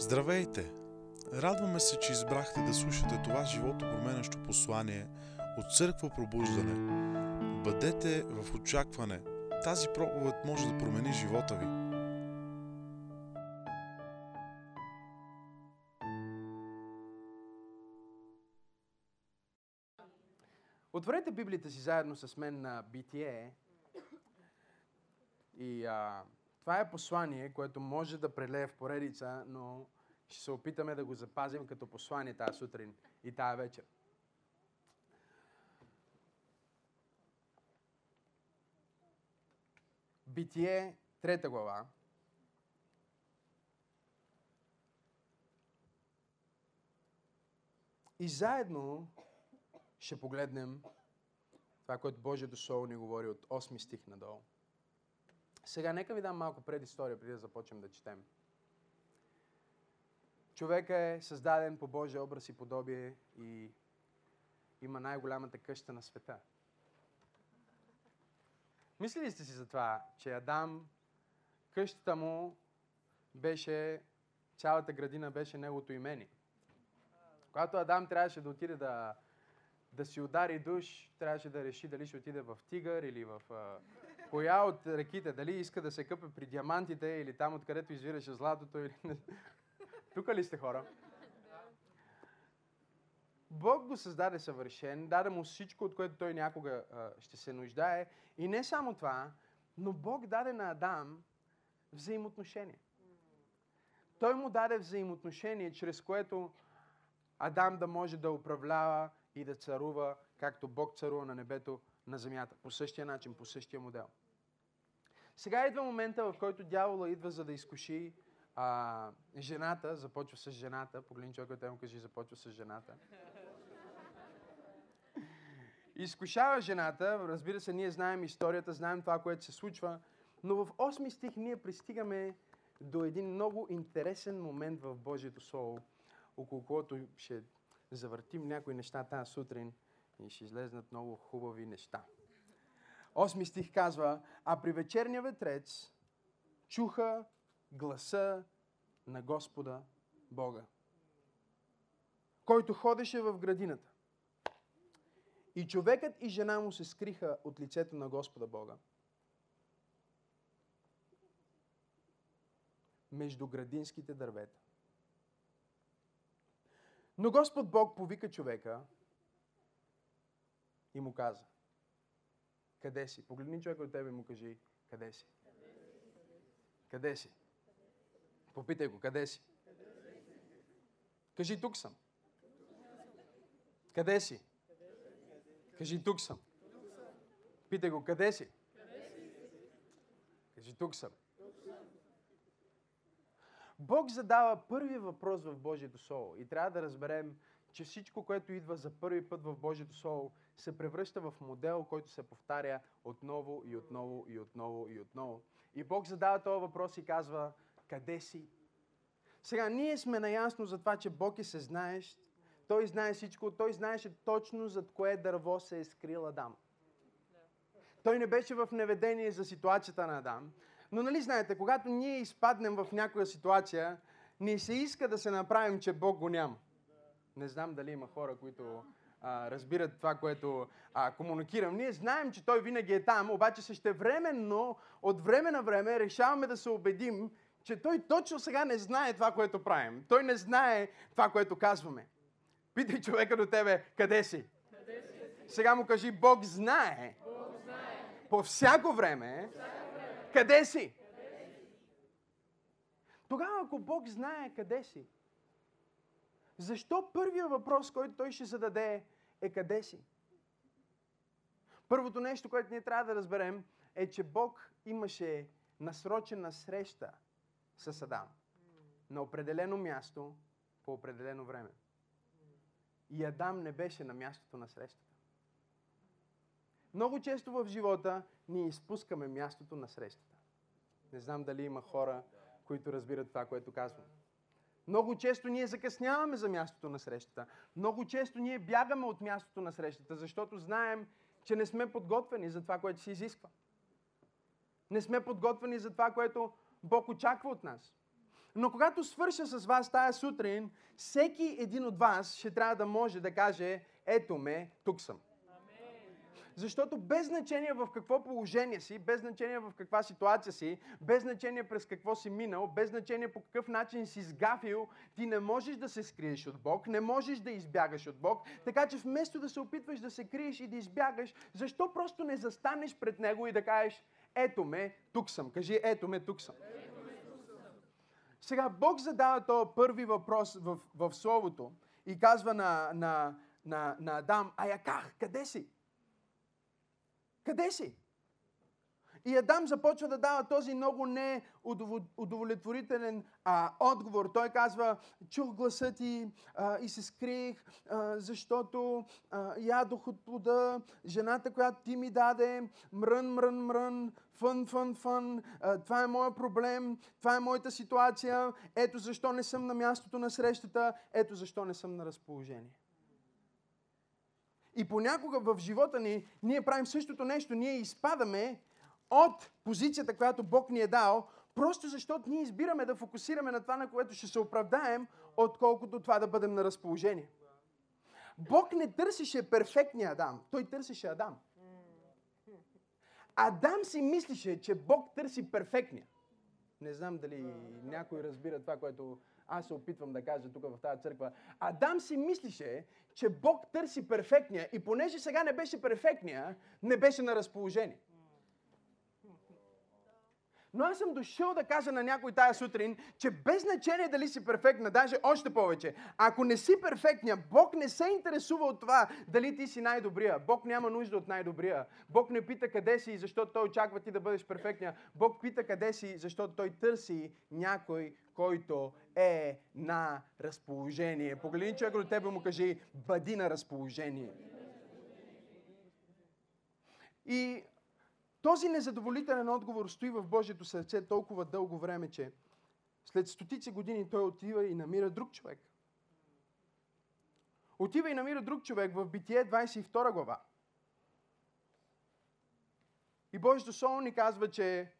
Здравейте! Радваме се, че избрахте да слушате това живото променящо послание от Църква Пробуждане. Бъдете в очакване. Тази проповед може да промени живота ви. Отворете Библията си заедно с мен на Битие. И а, това е послание, което може да прелее в поредица, но ще се опитаме да го запазим като послание тази сутрин и тази вечер. Битие, трета глава. И заедно ще погледнем това, което Божието Слово ни говори от 8 стих надолу. Сега нека ви дам малко предистория, преди да започнем да четем. Човека е създаден по Божия образ и подобие и има най-голямата къща на света. Мислили сте си за това, че Адам, къщата му беше, цялата градина беше неговото имение. Когато Адам трябваше да отиде да, да си удари душ, трябваше да реши дали ще отиде в Тигър или в коя от реките, дали иска да се къпе при диамантите или там откъдето извираше златото или. Тук ли сте хора? Бог го създаде съвършен, даде му всичко, от което той някога а, ще се нуждае. И не само това, но Бог даде на Адам взаимоотношение. Той му даде взаимоотношение, чрез което Адам да може да управлява и да царува, както Бог царува на небето, на земята. По същия начин, по същия модел. Сега идва момента, в който дявола идва за да изкуши а, жената, започва с жената. Погледни човек, който му кажи, започва с жената. Изкушава жената, разбира се, ние знаем историята, знаем това, което се случва, но в 8 стих ние пристигаме до един много интересен момент в Божието Слово, около което ще завъртим някои неща тази сутрин и ще излезнат много хубави неща. Осми стих казва, а при вечерния ветрец чуха гласа на Господа Бога, който ходеше в градината. И човекът и жена му се скриха от лицето на Господа Бога. Между градинските дървета. Но Господ Бог повика човека и му каза, къде си? Погледни човека от тебе и му кажи, къде си? Къде си? Попитай го, къде си? Кажи, тук съм. Къде си? Кажи, тук съм. Питай го, къде си? Кажи, тук съм. Бог задава първи въпрос в Божието Слово и трябва да разберем, че всичко, което идва за първи път в Божието Слово, се превръща в модел, който се повтаря отново и отново и отново и отново. И Бог задава този въпрос и казва, къде си? Сега, ние сме наясно за това, че Бог е се знаещ. Той знае всичко. Той знаеше точно зад кое дърво се е скрил Адам. Той не беше в неведение за ситуацията на Адам. Но нали знаете, когато ние изпаднем в някоя ситуация, ни се иска да се направим, че Бог го няма. Не знам дали има хора, които а, разбират това, което а, комуникирам. Ние знаем, че Той винаги е там, обаче същевременно, от време на време, решаваме да се убедим, че Той точно сега не знае това, което правим. Той не знае това, което казваме. Питай човека до тебе, къде си? Къде си? Сега му кажи, Бог знае. Бог знае. По всяко време. Къде, си? къде си? Тогава, ако Бог знае къде си, защо първия въпрос, който той ще зададе е къде си? Първото нещо, което ние трябва да разберем, е, че Бог имаше насрочена среща с Адам. На определено място, по определено време. И Адам не беше на мястото на срещата. Много често в живота ние изпускаме мястото на срещата. Не знам дали има хора, които разбират това, което казвам. Много често ние закъсняваме за мястото на срещата. Много често ние бягаме от мястото на срещата, защото знаем, че не сме подготвени за това, което се изисква. Не сме подготвени за това, което Бог очаква от нас. Но когато свърша с вас тая сутрин, всеки един от вас ще трябва да може да каже, ето ме, тук съм. Защото без значение в какво положение си, без значение в каква ситуация си, без значение през какво си минал, без значение по какъв начин си сгафил, ти не можеш да се скриеш от Бог, не можеш да избягаш от Бог. Така че вместо да се опитваш да се криеш и да избягаш, защо просто не застанеш пред Него и да кажеш, ето ме, тук съм. Кажи, ето ме, тук съм. Сега Бог задава този първи въпрос в, в Словото и казва на, на, на, на Адам, а я как? Къде си? Къде си? И Адам започва да дава този много неудовлетворителен а, отговор. Той казва, чух гласа ти а, и се скрих, а, защото а, ядох от плода, жената, която ти ми даде, мрън, мрън, мрън, фън, фън, фън, а, това е моят проблем, това е моята ситуация, ето защо не съм на мястото на срещата, ето защо не съм на разположение. И понякога в живота ни ние правим същото нещо. Ние изпадаме от позицията, която Бог ни е дал, просто защото ние избираме да фокусираме на това, на което ще се оправдаем, отколкото това да бъдем на разположение. Бог не търсише перфектния Адам, той търсише Адам. Адам си мислише, че Бог търси перфектния. Не знам дали някой разбира това, което аз се опитвам да кажа тук в тази църква. Адам си мислише, че Бог търси перфектния и понеже сега не беше перфектния, не беше на разположение. Но аз съм дошъл да кажа на някой тая сутрин, че без значение дали си перфектна, даже още повече, ако не си перфектния, Бог не се интересува от това дали ти си най-добрия. Бог няма нужда от най-добрия. Бог не пита къде си, защото Той очаква ти да бъдеш перфектния. Бог пита къде си, защото Той търси някой, който е на разположение. Погледни човек до тебе му кажи, бъди на разположение. И този незадоволителен отговор стои в Божието сърце толкова дълго време, че след стотици години той отива и намира друг човек. Отива и намира друг човек в Битие 22 глава. И Божието Слово ни казва, че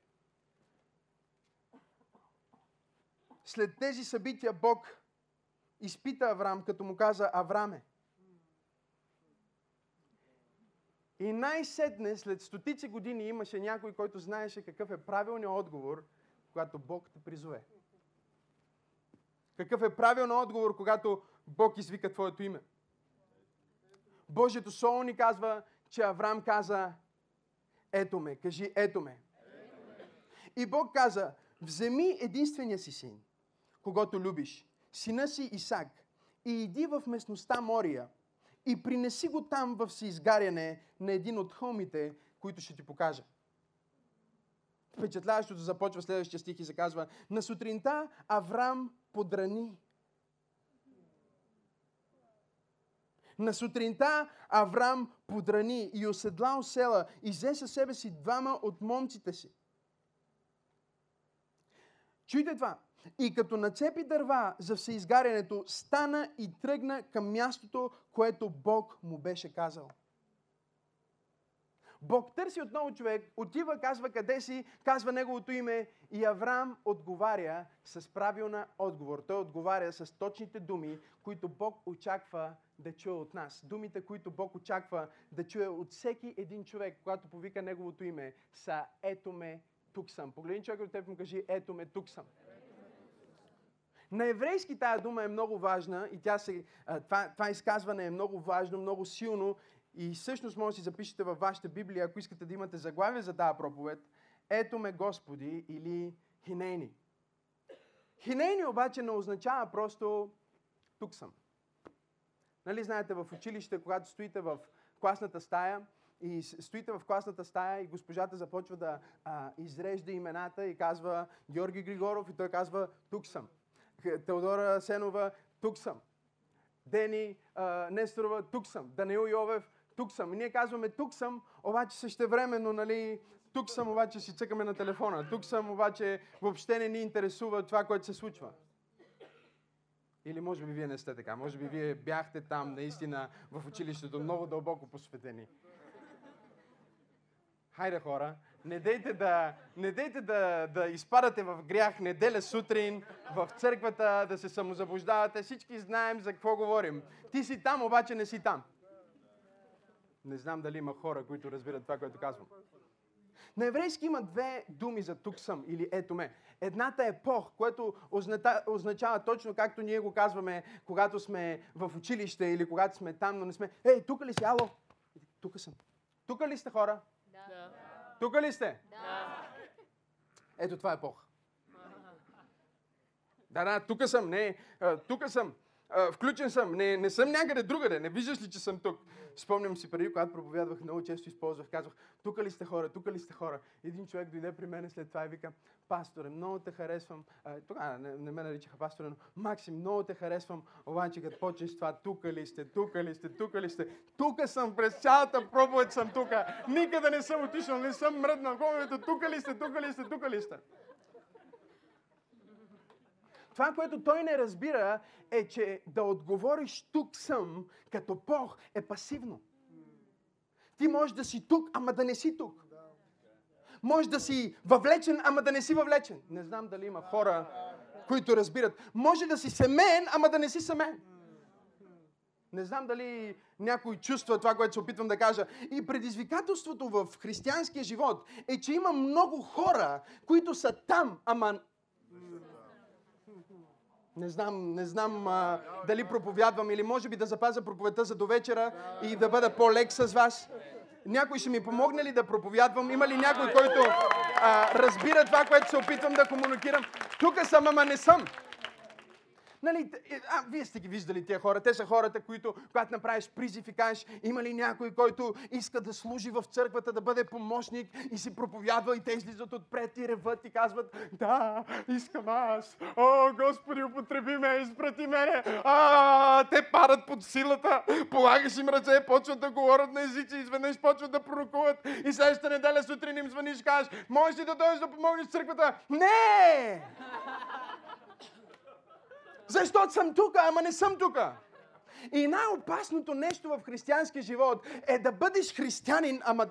след тези събития Бог изпита Авраам, като му каза Авраме. И най-сетне, след стотици години, имаше някой, който знаеше какъв е правилният отговор, когато Бог те призове. Какъв е правилният отговор, когато Бог извика твоето име. Божието Слово ни казва, че Авраам каза, ето ме, кажи, ето ме. Ето ме. И Бог каза, вземи единствения си син, когато любиш, сина си Исак, и иди в местността Мория и принеси го там в изгаряне на един от хълмите, които ще ти покажа. Впечатляващото започва следващия стих и се казва На сутринта Аврам подрани. На сутринта Аврам подрани и оседла осела и взе със себе си двама от момците си. Чуйте това. И като нацепи дърва за всеизгарянето, стана и тръгна към мястото, което Бог му беше казал. Бог търси отново човек, отива, казва къде си, казва неговото име и Авраам отговаря с правилна отговор. Той отговаря с точните думи, които Бог очаква да чуе от нас. Думите, които Бог очаква да чуе от всеки един човек, когато повика неговото име, са ето ме, тук съм. Погледни човек от теб му кажи, ето ме, тук съм. На еврейски тая дума е много важна и тя се, това, това изказване е много важно, много силно и всъщност може да си запишете във вашата Библия, ако искате да имате заглавие за тази проповед. Ето ме Господи или Хинейни. Хинейни обаче не означава просто тук съм. Нали знаете, в училище, когато стоите в класната стая, и стоите в класната стая и госпожата започва да а, изрежда имената и казва Георги Григоров и той казва тук съм. Теодора Сенова, тук съм. Дени а, Несторова, тук съм. Даниил Йовев, тук съм. И ние казваме тук съм, обаче същевременно, нали, тук съм, обаче си цъкаме на телефона. Тук съм, обаче въобще не ни интересува това, което се случва. Или може би вие не сте така. Може би вие бяхте там наистина в училището много дълбоко посветени. Хайде хора, Не дейте да, не дейте да, да изпадате в грях неделя сутрин в църквата, да се самозаблуждавате. Всички знаем за какво говорим. Ти си там, обаче не си там. Не знам дали има хора, които разбират това, което казвам. На еврейски има две думи за тук съм или ето ме. Едната е пох, което означава точно както ние го казваме, когато сме в училище или когато сме там, но не сме. Ей, тук ли си? Ало? Тук съм. Тук ли сте хора? Да. Тук ли сте? Да. Ето това е пох. Да, да, тук съм, не, тук съм включен съм, не, не съм някъде другаде, не виждаш ли, че съм тук. Спомням си преди, когато проповядвах, много често използвах, казвах, тук ли сте хора, тук ли сте хора. Един човек дойде при мен след това и вика, пасторе, много те харесвам. А, тогава не, не ме наричаха пасторе, но Максим, много те харесвам. Обаче като почнеш това, тук ли сте, тук ли сте, тук ли сте. Тук съм, през цялата проповед съм тук. Никъде не съм отишъл, не съм мръднал. Тук ли сте, тук ли сте, тук ли сте. Това, което той не разбира, е, че да отговориш тук съм, като Бог, е пасивно. Ти можеш да си тук, ама да не си тук. Може да си въвлечен, ама да не си въвлечен. Не знам дали има хора, които разбират. Може да си семен, ама да не си семен. Не знам дали някой чувства това, което се опитвам да кажа. И предизвикателството в християнския живот е, че има много хора, които са там, ама не знам, не знам а, дали проповядвам или може би да запазя проповедта за довечера и да бъда по-лек с вас. Някой ще ми помогне ли да проповядвам? Има ли някой, който а, разбира това, което се опитвам да комуникирам? Тук съм, ама не съм. Нали, е, а, вие сте ги виждали тия хора. Те са хората, които, когато направиш призив и кажеш, има ли някой, който иска да служи в църквата, да бъде помощник и си проповядва и те излизат отпред и реват и казват, да, искам аз. О, Господи, употреби ме, изпрати мене. А, те падат под силата, полагаш им ръце, почват да говорят на езици, изведнъж почват да пророкуват и следващата неделя сутрин им звъниш и кажеш, можеш ли да дойдеш да помогнеш в църквата? Не! Защото съм тук, ама не съм тук. И най-опасното нещо в християнския живот е да бъдеш християнин, ама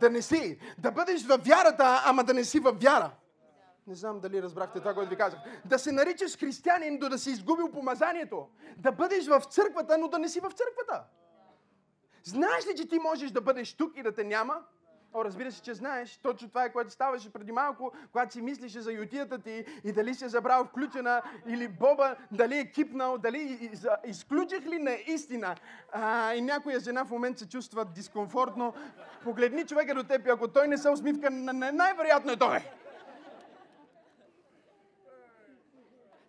да не си. Да бъдеш във вярата, ама да не си във вяра. Не знам дали разбрахте това, което ви казах. Да се наричаш християнин, до да си изгубил помазанието. Да бъдеш в църквата, но да не си в църквата. Знаеш ли, че ти можеш да бъдеш тук и да те няма? О, разбира се, че знаеш. Точно това е, което ставаше преди малко, когато си мислеше за ютията ти и дали си е забрал включена или Боба, дали е кипнал, дали изключих ли наистина. А, и някоя жена в момента се чувства дискомфортно. Погледни човека до теб и ако той не се усмивка, най-вероятно е той.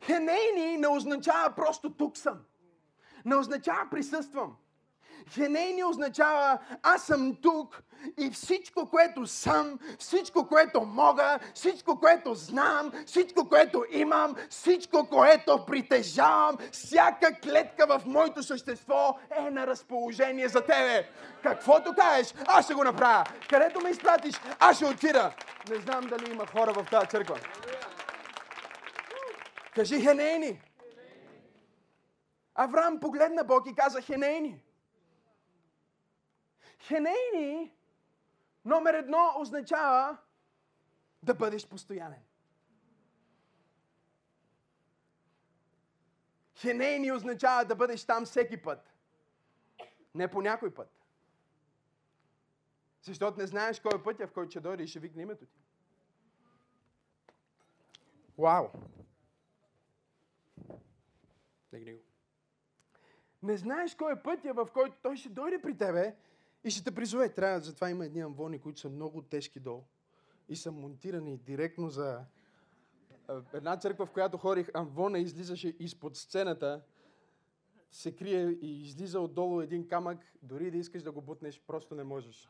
Хенейни не означава просто тук съм. Не означава присъствам. Хенейни означава аз съм тук и всичко, което съм, всичко, което мога, всичко, което знам, всичко, което имам, всичко, което притежавам, всяка клетка в моето същество е на разположение за тебе. Каквото кажеш, аз ще го направя. Където ме изпратиш, аз ще отида. Не знам дали има хора в тази църква. Кажи хенейни. Авраам погледна Бог и каза хенейни. Хенейни номер едно означава да бъдеш постоянен. Хенейни означава да бъдеш там всеки път. Не по някой път. Защото не знаеш кой е пътя, в който ще дойде и ще викне името ти. Вау! Не знаеш кой е пътя, в който той ще дойде при тебе и ще те призове. Трябва, затова има едни амвони, които са много тежки долу и са монтирани директно за една църква, в която хорих, амвона излизаше изпод сцената, се крие и излиза отдолу един камък, дори да искаш да го бутнеш, просто не можеш.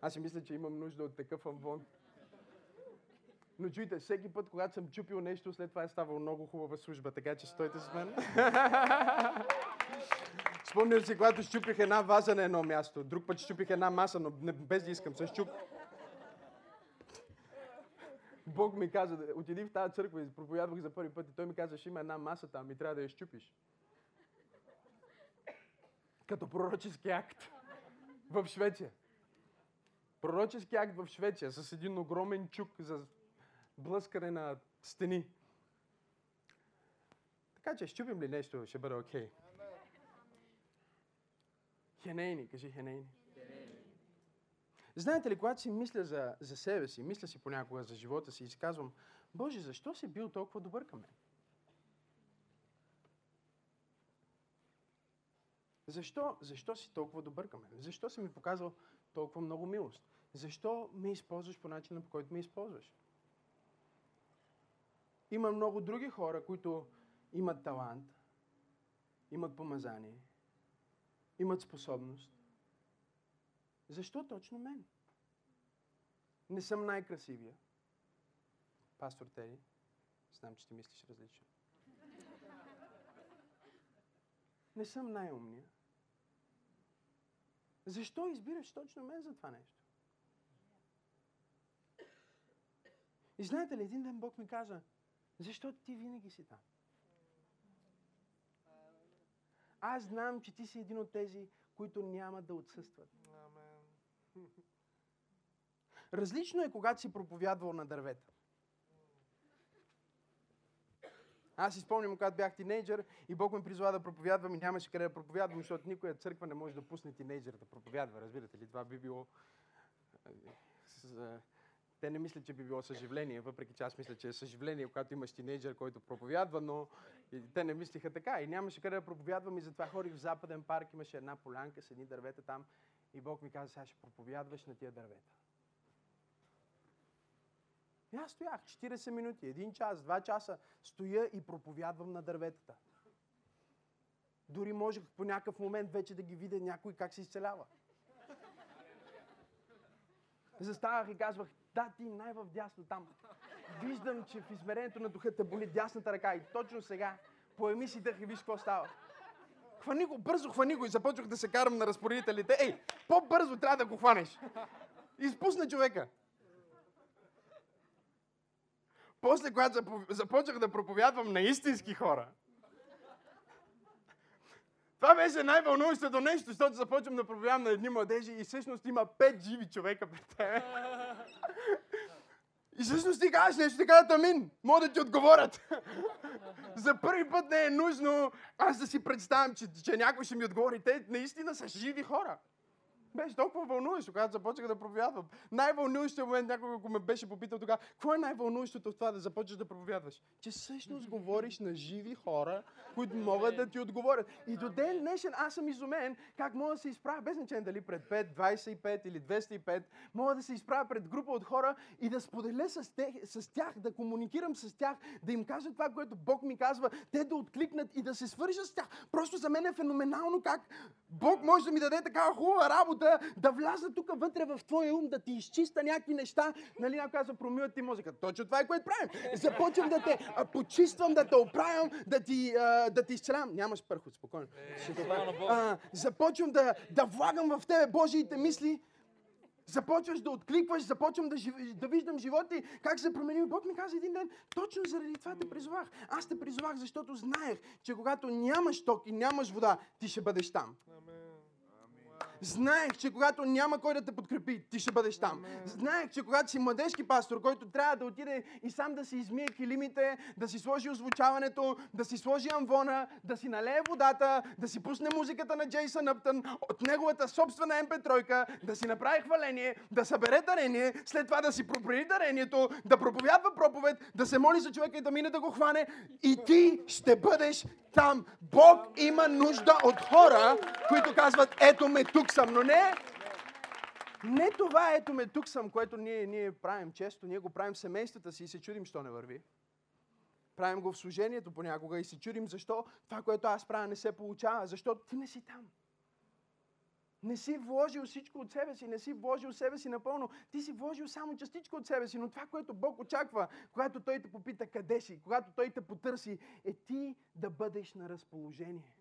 Аз си мисля, че имам нужда от такъв амвон. Но чуйте, всеки път, когато съм чупил нещо, след това е ставало много хубава служба, така че стойте с мен. Спомням си, когато щупих една ваза на едно място. Друг път щупих една маса, но не, без да искам. Се щуп. Бог ми каза, отиди в тази църква и проповядвах за първи път и той ми каза, ще има една маса там и трябва да я щупиш. Като пророчески акт в Швеция. Пророчески акт в Швеция с един огромен чук за блъскане на стени. Така че, щупим ли нещо, ще бъде окей. Okay. Хенейни, кажи хенейни. Знаете ли, когато си мисля за, за себе си, мисля си понякога за живота си и си казвам, Боже, защо си бил толкова добър към мен? Защо, защо си толкова добър към мен? Защо си ми показал толкова много милост? Защо ме използваш по начина, по който ме използваш? Има много други хора, които имат талант, имат помазание, имат способност. Защо точно мен? Не съм най-красивия. Пастор Тери, знам, че ти мислиш различно. Не съм най-умния. Защо избираш точно мен за това нещо? И знаете ли, един ден Бог ми каза, защо ти винаги си там? Аз знам, че ти си един от тези, които няма да отсъстват. Различно е, когато си проповядвал на дървета. Аз си спомням, когато бях тинейджър и Бог ме призова да проповядвам и нямаше къде да проповядвам, защото никоя църква не може да пусне тинейджър да проповядва. Разбирате ли? Това би било... Те не мислят, че би било съживление, въпреки че аз мисля, че е съживление, когато имаш тинейджър, който проповядва, но и те не мислиха така. И нямаше къде да проповядвам и затова ходих в Западен парк, имаше една полянка с едни дървета там и Бог ми каза, сега ще проповядваш на тия дървета. И аз стоях 40 минути, 1 час, 2 часа, стоя и проповядвам на дърветата. Дори можех по някакъв момент вече да ги видя някой как се изцелява. Заставах и казвах, да, ти най-вдясно там. Виждам, че в измерението на духа те боли дясната ръка и точно сега поеми си дъх и виж какво става. Хвани го, бързо хвани го и започвах да се карам на разпоредителите. Ей, по-бързо трябва да го хванеш. Изпусна човека. После, когато започнах да проповядвам на истински хора, това беше най-вълнуващото нещо, защото започвам да проповядвам на едни младежи и всъщност има пет живи човека пред тебе. И всъщност ти казваш нещо, ти казват амин. Мога да ти отговорят. За първи път не е нужно аз да си представям, че, че някой ще ми отговори. Те наистина са живи хора. Беше толкова вълнуващо, когато започнах да проповядвам. Най-вълнуващият момент, някой ако ме беше попитал тогава, какво е най-вълнуващото в това да започнеш да проповядваш? Че всъщност говориш на живи хора, които могат да ти отговорят. И до ден днешен аз съм изумен как мога да се изправя, без значение дали пред 5, 25 или 205, мога да се изправя пред група от хора и да споделя с, те, с тях, да комуникирам с тях, да им кажа това, което Бог ми казва, те да откликнат и да се свържат с тях. Просто за мен е феноменално как Бог може да ми даде такава хубава работа, да, да вляза тук вътре в твоя ум, да ти изчиста някакви неща. Нали, някой казва, промиват ти мозъка. Точно това е което правим. Започвам да те а, почиствам, да те оправям, да ти, а, да ти изцелявам. Нямаш пърхот, спокойно. Е, а, започвам да, да влагам в тебе Божиите мисли. Започваш да откликваш, започвам да, жив... да виждам живота ти, как се промени. Бог ми каза един ден, точно заради това те призовах. Аз те призовах, защото знаех, че когато нямаш ток и нямаш вода, ти ще бъдеш там. Амен. Знаех, че когато няма кой да те подкрепи, ти ще бъдеш там. Знаех, че когато си младежки пастор, който трябва да отиде и сам да си измие килимите, да си сложи озвучаването, да си сложи амвона, да си налее водата, да си пусне музиката на ДжейсънЪптън от неговата собствена MP3, да си направи хваление, да събере дарение, след това да си проповеди дарението, да проповядва проповед, да се моли за човека и да мине да го хване и ти ще бъдеш там. Бог има нужда от хора, които казват, ето ме тук съм, но не, не това, ето ме тук съм, което ние, ние правим често. Ние го правим в семействата си и се чудим, що не върви. Правим го в служението понякога и се чудим защо това, което аз правя, не се получава. Защото ти не си там. Не си вложил всичко от себе си, не си вложил себе си напълно. Ти си вложил само частичко от себе си, но това, което Бог очаква, когато Той те попита къде си, когато Той те потърси, е ти да бъдеш на разположение.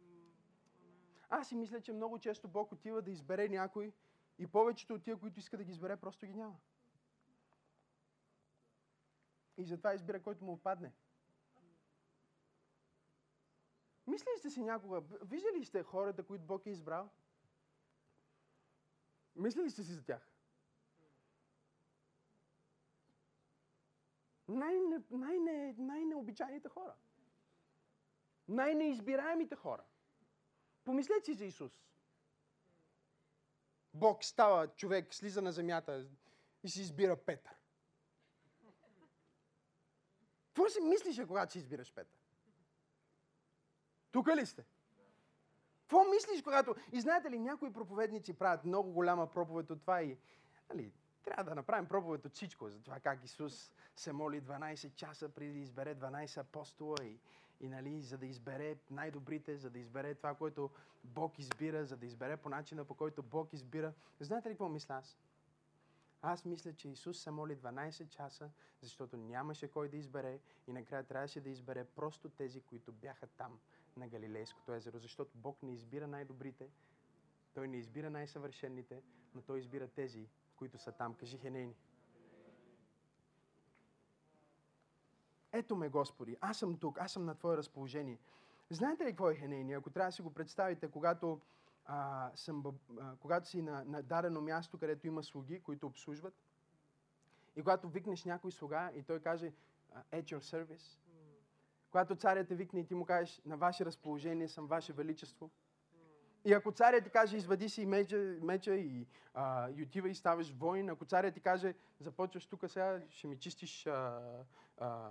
Аз си мисля, че много често Бог отива да избере някой и повечето от тия, които иска да ги избере, просто ги няма. И затова избира, който му опадне. Мислили сте си някога, виждали сте хората, които Бог е избрал? Мислили сте си за тях? Най-не, най-не, най-необичайните хора. Най-неизбираемите хора. Помислете си за Исус. Бог става човек, слиза на земята и си избира Петър. Какво си мислиш, когато си избираш Петър? Тук ли сте? Какво мислиш, когато... И знаете ли, някои проповедници правят много голяма проповед от това и... Нали, трябва да направим проповед от всичко, за това как Исус се моли 12 часа преди да избере 12 апостола и, и нали, за да избере най-добрите, за да избере това, което Бог избира, за да избере по начина, по който Бог избира. Знаете ли какво мисля аз? Аз мисля, че Исус се моли 12 часа, защото нямаше кой да избере и накрая трябваше да избере просто тези, които бяха там на Галилейското езеро, защото Бог не избира най-добрите, Той не избира най-съвършените, но Той избира тези, които са там. Кажи Хенейни. Ето ме, Господи, аз съм тук, аз съм на Твое разположение. Знаете ли какво е Хенейни? Ако трябва да си го представите, когато, а, съм, а, когато си на, на дадено място, където има слуги, които обслужват, и когато викнеш някой слуга и той каже, at your service, когато царят те викне и ти му кажеш, на ваше разположение съм, ваше величество, и ако царят ти каже, извади си меча, меча и, а, и отива и ставаш воин, ако царят ти каже, започваш тук сега, ще ми чистиш а, а,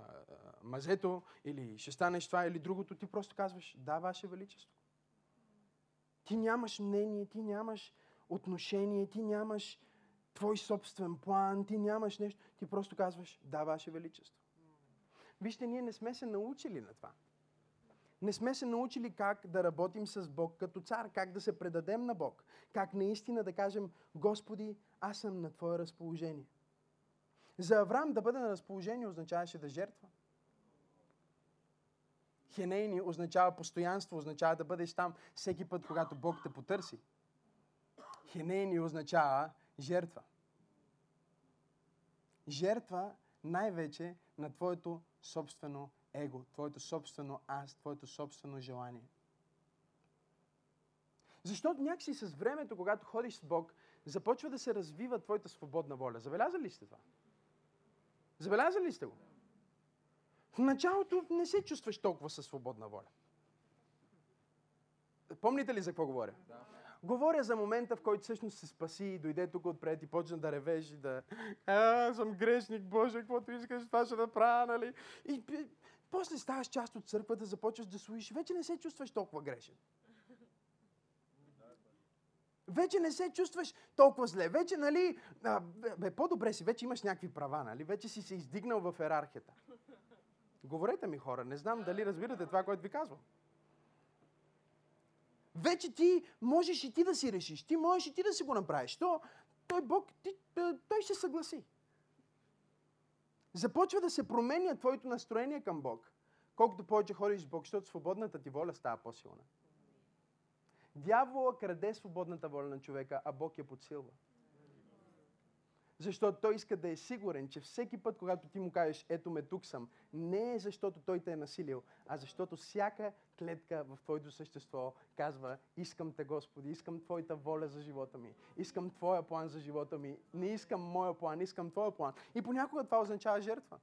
мазето, или ще станеш това или другото, ти просто казваш, да, Ваше Величество. Ти нямаш мнение, ти нямаш отношение, ти нямаш твой собствен план, ти нямаш нещо, ти просто казваш, да, Ваше Величество. Вижте, ние не сме се научили на това. Не сме се научили как да работим с Бог като цар, как да се предадем на Бог, как наистина да кажем, Господи, аз съм на Твое разположение. За Авраам да бъде на разположение означаваше да жертва. Хенейни означава постоянство, означава да бъдеш там всеки път, когато Бог те потърси. Хенейни означава жертва. Жертва най-вече на твоето собствено его, твоето собствено аз, твоето собствено желание. Защото някакси с времето, когато ходиш с Бог, започва да се развива твоята свободна воля. Забелязали ли сте това? Забелязали ли сте го? В началото не се чувстваш толкова със свободна воля. Помните ли за какво говоря? Да. Говоря за момента, в който всъщност се спаси и дойде тук отпред и почна да ревеш и да а, съм грешник, Боже, каквото искаш, това ще направя, нали? И, и после ставаш част от църквата, започваш да служиш, вече не се чувстваш толкова грешен. Вече не се чувстваш толкова зле. Вече, нали, а, бе, по-добре си, вече имаш някакви права, нали? Вече си се издигнал в ерархията. Говорете ми, хора, не знам дали разбирате това, което ви казвам. Вече ти можеш и ти да си решиш. Ти можеш и ти да си го направиш. То, той Бог, ти, той ще съгласи. Започва да се променя твоето настроение към Бог. Колкото повече ходиш с Бог, защото свободната ти воля става по-силна. Дявола краде свободната воля на човека, а Бог я подсилва. Защото той иска да е сигурен, че всеки път, когато ти му кажеш, ето ме тук съм, не е защото той те е насилил, а защото всяка клетка в твоето същество казва, искам те Господи, искам Твоята воля за живота ми, искам Твоя план за живота ми, не искам моя план, искам Твоя план. И понякога това означава жертва.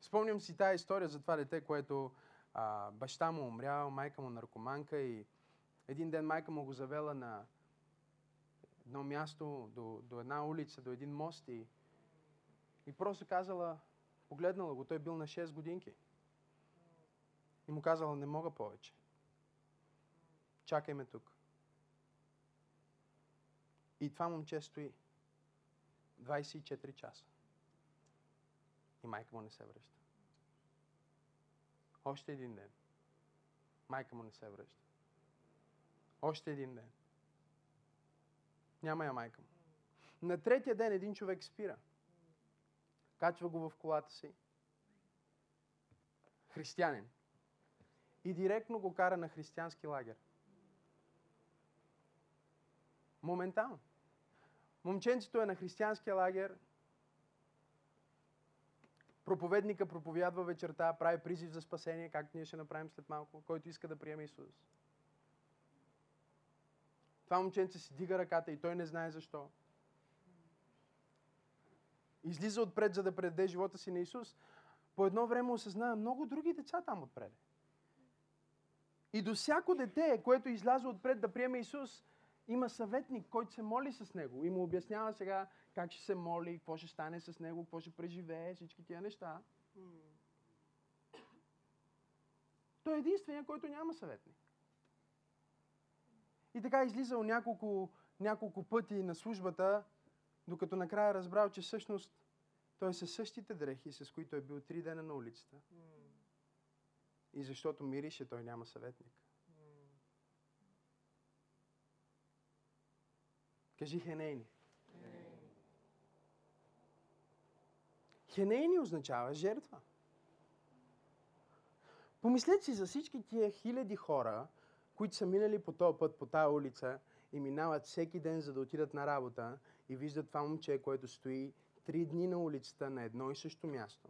Спомням си тази история за това дете, което а, баща му умрял, майка му наркоманка и един ден майка му го завела на едно място, до, до една улица, до един мост и, и просто казала, погледнала го, той бил на 6 годинки. И му казала, не мога повече. Чакай ме тук. И това момче стои 24 часа. И майка му не се връща. Още един ден. Майка му не се връща. Още един ден. Няма я майка му. На третия ден един човек спира. Качва го в колата си. Християнин. И директно го кара на християнски лагер. Моментално. Момченцето е на християнския лагер. Проповедника проповядва вечерта, прави призив за спасение, както ние ще направим след малко, който иска да приеме Исус. Това момченце си дига ръката и той не знае защо. излиза отпред, за да предаде живота си на Исус, по едно време осъзнава много други деца там отпред. И до всяко дете, което изляза отпред да приеме Исус, има съветник, който се моли с него и му обяснява сега как ще се моли, какво ще стане с него, какво ще преживее, всички тия неща. Той е единствения, който няма съветник. И така е излизал няколко, няколко пъти на службата, докато накрая разбрал, че всъщност той е със същите дрехи, с които е бил три дена на улицата. И защото мирише, той няма съветник. Кажи хенейни. Хенейни означава жертва. Помислете си за всички тия хиляди хора, които са минали по този път, по тази улица и минават всеки ден, за да отидат на работа и виждат това момче, което стои три дни на улицата на едно и също място.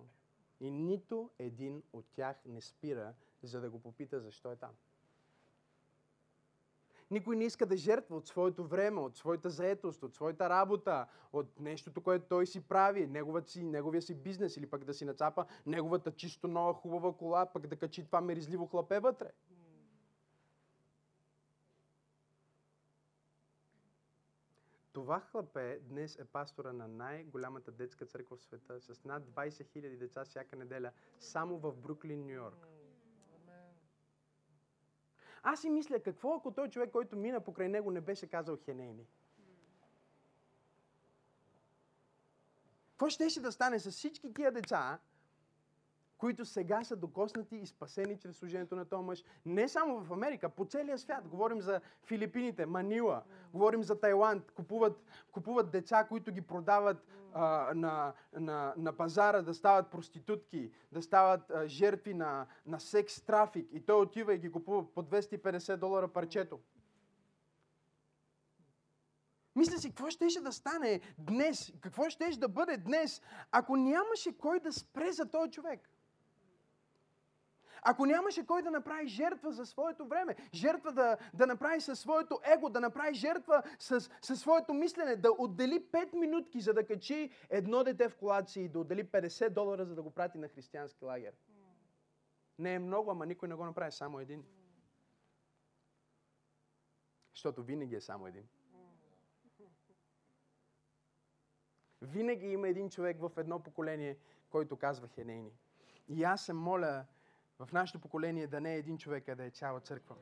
И нито един от тях не спира, за да го попита защо е там. Никой не иска да жертва от своето време, от своята заетост, от своята работа, от нещото, което той си прави, неговата си, неговия си бизнес или пък да си нацапа неговата чисто нова хубава кола, пък да качи това меризливо хлапе вътре. Това хлапе днес е пастора на най-голямата детска църква в света с над 20 000 деца всяка неделя, само в Бруклин, Нью Йорк. Аз си мисля, какво ако той човек, който мина покрай него, не беше казал хенейни? Какво ще да стане с всички тия деца, които сега са докоснати и спасени чрез служението на този мъж. Не само в Америка, по целия свят. Говорим за Филипините, Манила, говорим за Тайланд. Купуват, купуват деца, които ги продават а, на, на, на пазара да стават проститутки, да стават а, жертви на, на секс трафик. И той отива и ги купува по 250 долара парчето. Мисля си, какво ще да стане днес, какво ще да бъде днес, ако нямаше кой да спре за този човек. Ако нямаше кой да направи жертва за своето време, жертва да, да направи със своето его, да направи жертва с, със своето мислене, да отдели 5 минутки, за да качи едно дете в колата си и да отдели 50 долара, за да го прати на християнски лагер. Не е много, ама никой не го направи, само един. Защото винаги е само един. Винаги има един човек в едно поколение, който казва хенейни. И аз се моля в нашето поколение да не е един човек, а да е цяла църква.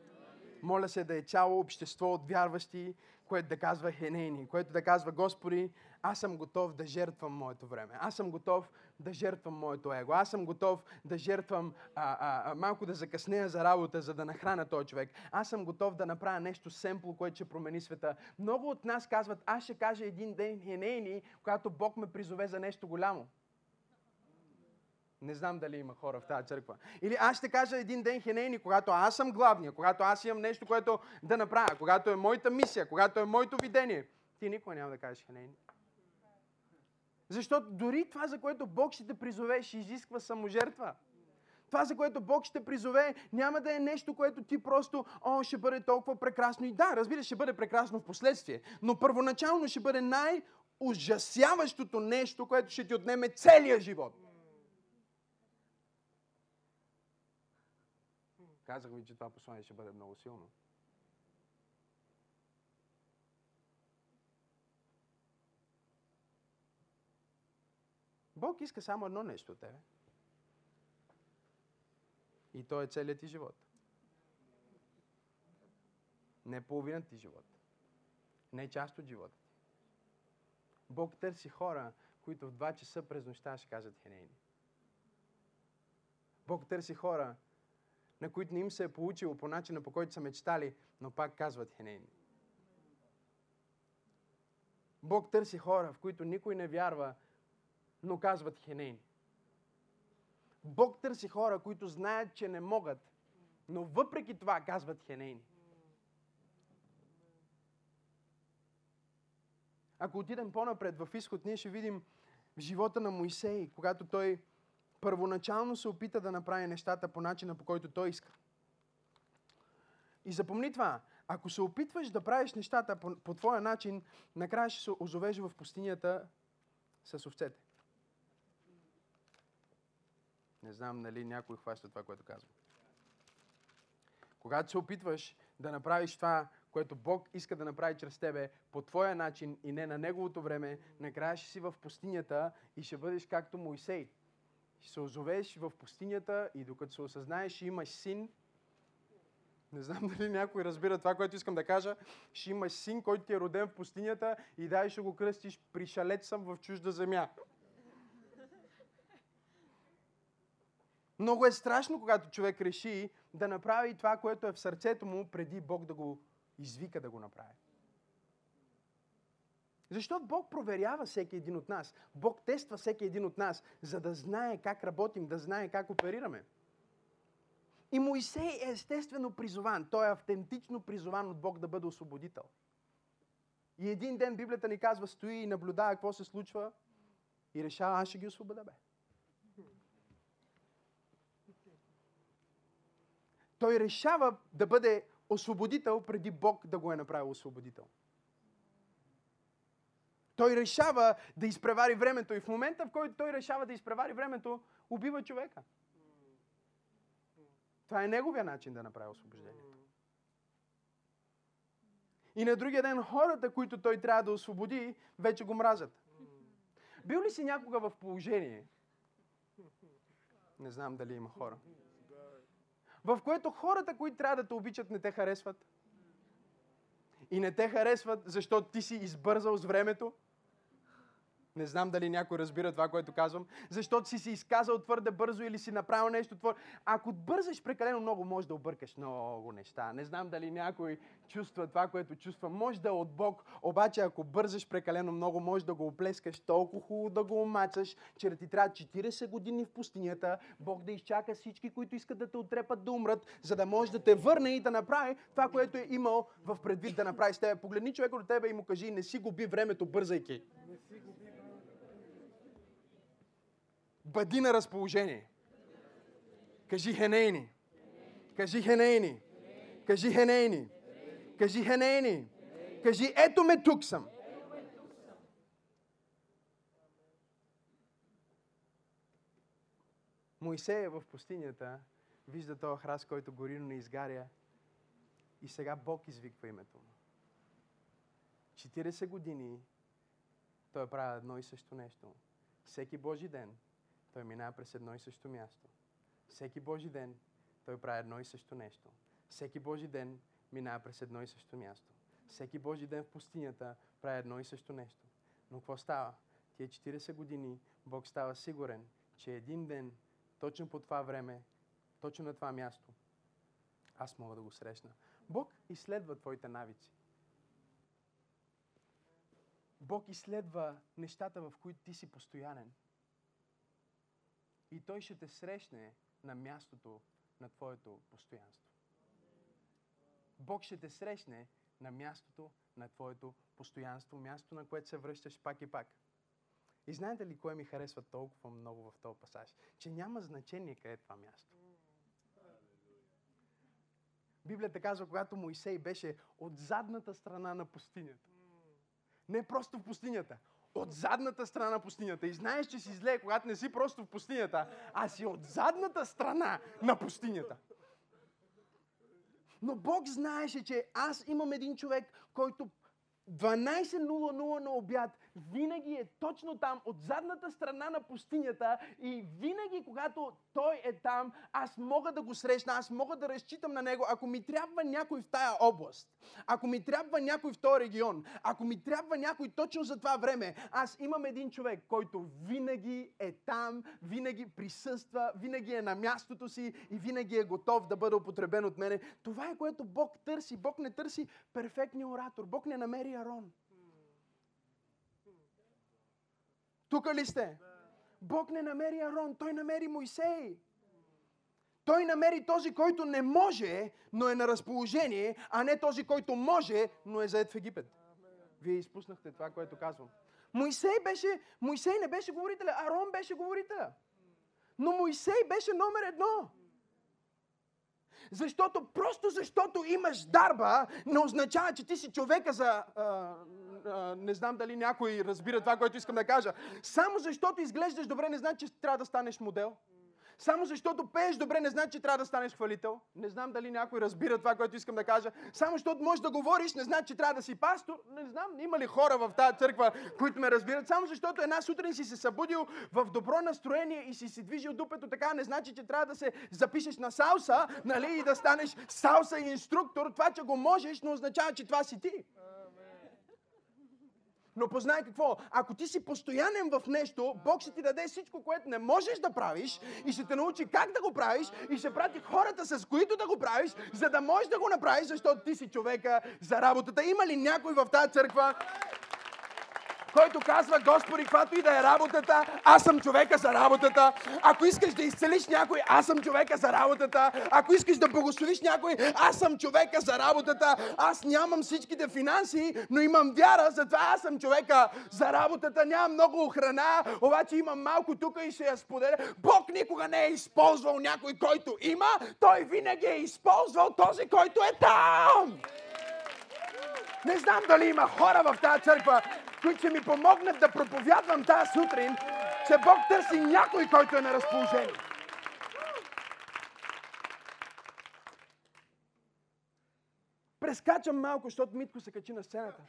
Моля се да е цяло общество от вярващи, което да казва хенейни, което да казва, Господи, аз съм готов да жертвам моето време. Аз съм готов да жертвам моето его. Аз съм готов да жертвам а, а, а, малко да закъснея за работа, за да нахрана този човек. Аз съм готов да направя нещо семпло, което ще промени света. Много от нас казват, аз ще кажа един ден хенейни, когато Бог ме призове за нещо голямо. Не знам дали има хора в тази църква. Или аз ще кажа един ден хенейни, когато аз съм главния, когато аз имам нещо, което да направя, когато е моята мисия, когато е моето видение. Ти никога няма да кажеш хенейни. Защото дори това, за което Бог ще те призове, ще изисква саможертва. Това, за което Бог ще призове, няма да е нещо, което ти просто, о, ще бъде толкова прекрасно. И да, разбира, ще бъде прекрасно в последствие. Но първоначално ще бъде най-ужасяващото нещо, което ще ти отнеме целия живот. Казах ви, че това послание ще бъде много силно. Бог иска само едно нещо от тебе. И то е целият ти живот. Не половината ти живот. Не част от живота ти. Бог търси хора, които в 2 часа през нощта ще кажат хенейни. Бог търси хора, на които не им се е получило по начина, по който са мечтали, но пак казват хенейни. Бог търси хора, в които никой не вярва, но казват хенейни. Бог търси хора, които знаят, че не могат, но въпреки това казват хенейни. Ако отидем по-напред в изход, ние ще видим живота на Моисей, когато той първоначално се опита да направи нещата по начина, по който той иска. И запомни това. Ако се опитваш да правиш нещата по, по твоя начин, накрая ще се озовеш в пустинята с овцете. Не знам нали някой хваща това, което казвам. Когато се опитваш да направиш това, което Бог иска да направи чрез тебе по твоя начин и не на Неговото време, накрая ще си в пустинята и ще бъдеш както Моисей. Ще се озовеш в пустинята и докато се осъзнаеш, ще имаш син. Не знам дали някой разбира това, което искам да кажа. Ще имаш син, който ти е роден в пустинята и дай ще го кръстиш пришалец съм в чужда земя. Много е страшно, когато човек реши да направи това, което е в сърцето му, преди Бог да го извика да го направи. Защото Бог проверява всеки един от нас. Бог тества всеки един от нас, за да знае как работим, да знае как оперираме. И Моисей е естествено призован. Той е автентично призован от Бог да бъде освободител. И един ден Библията ни казва, стои и наблюдава какво се случва и решава, аз ще ги освобода, бе. Той решава да бъде освободител преди Бог да го е направил освободител. Той решава да изпревари времето и в момента, в който той решава да изпревари времето, убива човека. Това е неговия начин да направи освобождението. И на другия ден хората, които той трябва да освободи, вече го мразят. Бил ли си някога в положение? Не знам дали има хора в което хората, които трябва да те обичат, не те харесват. И не те харесват, защото ти си избързал с времето. Не знам дали някой разбира това, което казвам. Защото си се изказал твърде бързо или си направил нещо твърде... Ако бързаш прекалено много, може да объркаш много неща. Не знам дали някой чувства това, което чувства. Може да е от Бог, обаче ако бързаш прекалено много, може да го оплескаш толкова хубаво да го омацаш, че да ти трябва 40 години в пустинята, Бог да изчака всички, които искат да те отрепат да умрат, за да може да те върне и да направи това, което е имал в предвид да направи с тебе. Погледни човека до тебе и му кажи, не си губи времето, бързайки. Не си губи Бъди на разположение. Кажи хенейни. Кажи хенейни. Кажи хенейни. Кажи хенейни. Кажи ето ме тук съм. Моисей е в пустинята, вижда този храст, който гори, но не изгаря. И сега Бог извиква името му. 40 години той прави едно и също нещо. Всеки Божи ден той минава през едно и също място. Всеки Божи ден той прави едно и също нещо. Всеки Божи ден минава през едно и също място. Всеки Божи ден в пустинята прави едно и също нещо. Но какво става? Тия 40 години Бог става сигурен, че един ден, точно по това време, точно на това място, аз мога да го срещна. Бог изследва твоите навици. Бог изследва нещата, в които ти си постоянен. И Той ще те срещне на мястото на твоето постоянство. Бог ще те срещне на мястото на твоето постоянство, място на което се връщаш пак и пак. И знаете ли кое ми харесва толкова много в този пасаж? Че няма значение къде е това място. Библията казва, когато Моисей беше от задната страна на пустинята. Не просто в пустинята, от задната страна на пустинята. И знаеш, че си зле, когато не си просто в пустинята, а си от задната страна на пустинята. Но Бог знаеше, че аз имам един човек, който 12.00 на обяд винаги е точно там, от задната страна на пустинята и винаги, когато той е там, аз мога да го срещна, аз мога да разчитам на него. Ако ми трябва някой в тая област, ако ми трябва някой в този регион, ако ми трябва някой точно за това време, аз имам един човек, който винаги е там, винаги присъства, винаги е на мястото си и винаги е готов да бъде употребен от мене. Това е което Бог търси. Бог не търси перфектния оратор. Бог не намери Арон. Тук ли сте? Бог не намери Арон, той намери Моисей. Той намери този, който не може, но е на разположение, а не този, който може, но е заед в Египет. Вие изпуснахте това, което казвам. Моисей, беше, Моисей не беше говорителя, Арон беше говорителя. Но Моисей беше номер едно. Защото, просто защото имаш дарба, не означава, че ти си човека за... А, а, не знам дали някой разбира това, което искам да кажа. Само защото изглеждаш добре, не значи, че трябва да станеш модел. Само защото пееш добре, не значи, че трябва да станеш хвалител. Не знам дали някой разбира това, което искам да кажа. Само защото можеш да говориш, не значи, че трябва да си пастор. Не знам, има ли хора в тази църква, които ме разбират. Само защото една сутрин си се събудил в добро настроение и си си движил дупето така, не значи, че трябва да се запишеш на салса, нали, и да станеш салса инструктор. Това, че го можеш, не означава, че това си ти. Но познай какво? Ако ти си постоянен в нещо, Бог ще ти даде всичко, което не можеш да правиш и ще те научи как да го правиш и ще прати хората, с които да го правиш, за да можеш да го направиш, защото ти си човека за работата. Има ли някой в тази църква, който казва, Господи, каквато и да е работата, аз съм човека за работата. Ако искаш да изцелиш някой, аз съм човека за работата. Ако искаш да благословиш някой, аз съм човека за работата. Аз нямам всичките финанси, но имам вяра, затова аз съм човека за работата. Нямам много охрана, обаче имам малко тук и ще я споделя. Бог никога не е използвал някой, който има, той винаги е използвал този, който е там. Не знам дали има хора в тази църква, които ще ми помогнат да проповядвам тази сутрин, че Бог търси някой, който е на разположение. Прескачам малко, защото Митко се качи на сцената.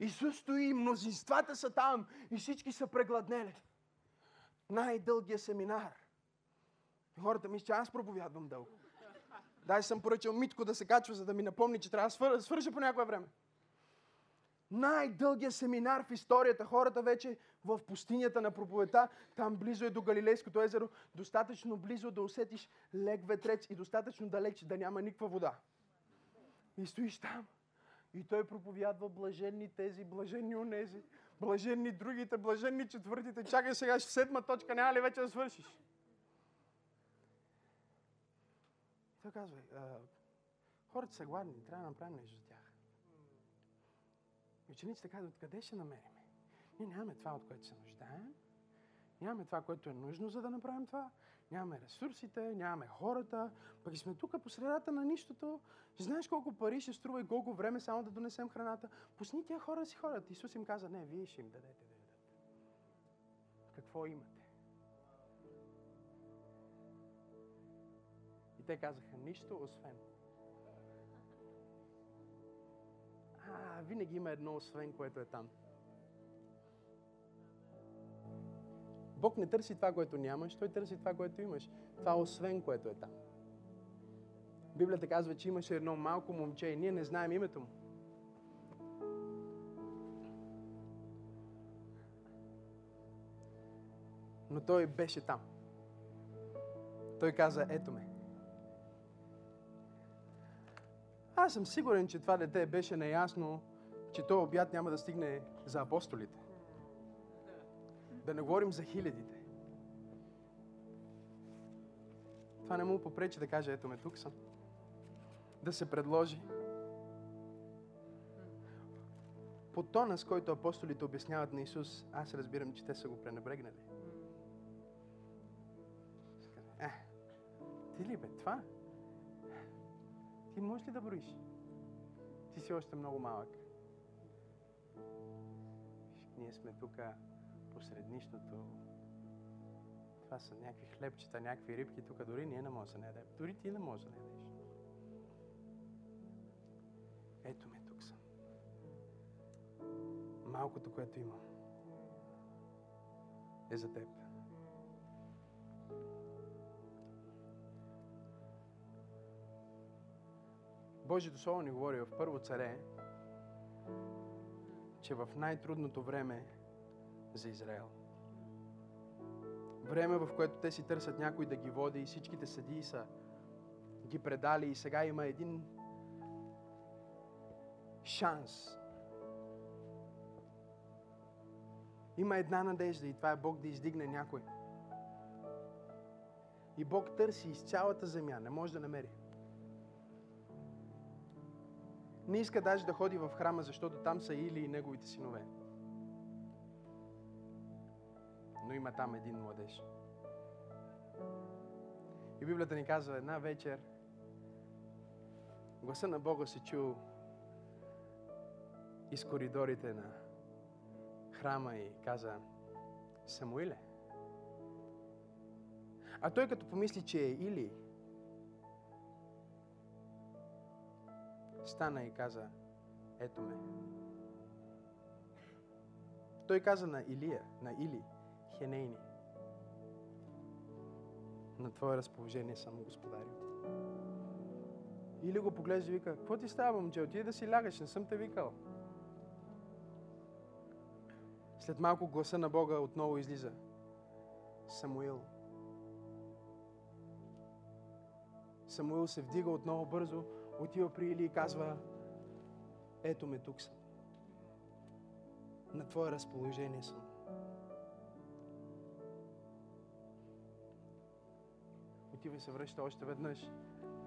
Исус стои, мнозинствата са там и всички са прегладнели. Най-дългия семинар. Хората мислят, че аз проповядвам дълго. Дай съм поръчал Митко да се качва, за да ми напомни, че трябва да свърша, свърша по някое време. Най-дългия семинар в историята. Хората вече в пустинята на проповета, там близо е до Галилейското езеро, достатъчно близо да усетиш лек ветрец и достатъчно далеч да няма никаква вода. И стоиш там. И той проповядва блаженни тези, блаженни онези, блаженни другите, блаженни четвъртите. Чакай сега, седма точка, няма ли вече да свършиш? Той казва, хората са гладни, трябва да направим нещо за тях. Учениците казват, къде ще намерим? Ние нямаме това, от което се нуждаем. Нямаме това, което е нужно, за да направим това. Нямаме ресурсите, нямаме хората. Пък сме тук по средата на нищото. Знаеш колко пари ще струва и колко време само да донесем храната? Пусни тия хора си хорат. Исус им каза, не, вие ще им дадете да ядат. Какво имате? Те казаха, нищо освен. А, винаги има едно освен, което е там. Бог не търси това, което нямаш, Той търси това, което имаш. Това освен, което е там. Библията казва, че имаше едно малко момче и ние не знаем името му. Но той беше там. Той каза, ето ме. Аз съм сигурен, че това дете беше наясно, че този обяд няма да стигне за апостолите. Да не говорим за хилядите. Това не му попречи да каже, ето ме, тук съм. Да се предложи. По тона, с който апостолите обясняват на Исус, аз разбирам, че те са го пренебрегнали. Е, ти ли бе, това? Ти можеш ли да броиш? Ти си още много малък. Ние сме тук посред нищото. Това са някакви хлебчета, някакви рибки. Тук дори ние не можем да не ядем. Дори ти не можеш да не ядеш. Ето ме, тук съм. Малкото, което имам, е за теб. Божието Слово ни говори в Първо царе, че в най-трудното време за Израел, време в което те си търсят някой да ги води и всичките съдии са ги предали и сега има един шанс. Има една надежда и това е Бог да издигне някой. И Бог търси из цялата земя, не може да намери. Не иска даже да ходи в храма, защото там са Или и неговите синове. Но има там един младеж. И Библията ни казва, една вечер гласа на Бога се чу из коридорите на храма и каза, Самуиле. А той като помисли, че е Или, стана и каза, ето ме. Той каза на Илия, на Или, Хенейни, на твое разположение съм господарю. Или го поглежда и вика, какво ти става, момче? Отиди да си лягаш, не съм те викал. След малко гласа на Бога отново излиза. Самуил. Самуил се вдига отново бързо, отива при Или и казва, ето ме тук съм. На твое разположение съм. Отива и се връща още веднъж.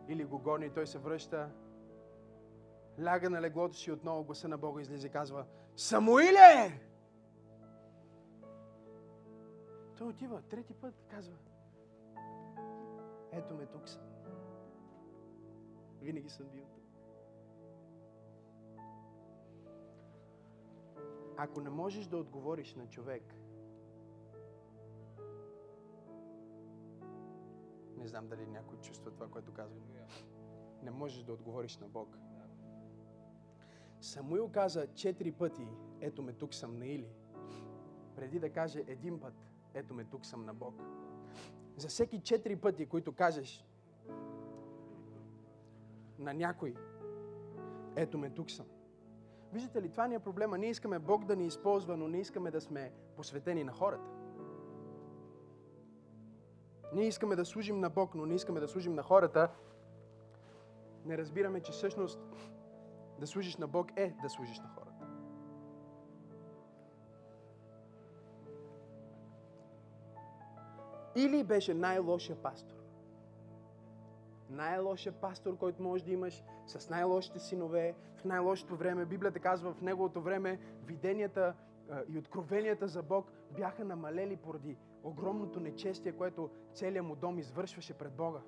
Или го гони, той се връща. Ляга на леглото си отново гласа на Бога излиза и казва Самуиле! Той отива трети път, казва Ето ме тук съм. Винаги съм бил тук. Ако не можеш да отговориш на човек, не знам дали някой чувства това, което казвам. Не можеш да отговориш на Бог. Самуил каза четири пъти, ето ме тук съм на Или, преди да каже един път, ето ме тук съм на Бог. За всеки четири пъти, които кажеш на някой, ето ме тук съм. Виждате ли, това ни е проблема. Ние искаме Бог да ни използва, но не искаме да сме посветени на хората. Ние искаме да служим на Бог, но не искаме да служим на хората. Не разбираме, че всъщност да служиш на Бог е да служиш на хората. Или беше най-лошия пастор. Най-лошия пастор, който можеш да имаш, с най-лошите синове, в най-лошото време. Библията казва, в неговото време виденията и откровенията за Бог бяха намалели поради огромното нечестие, което целият му дом извършваше пред Бога.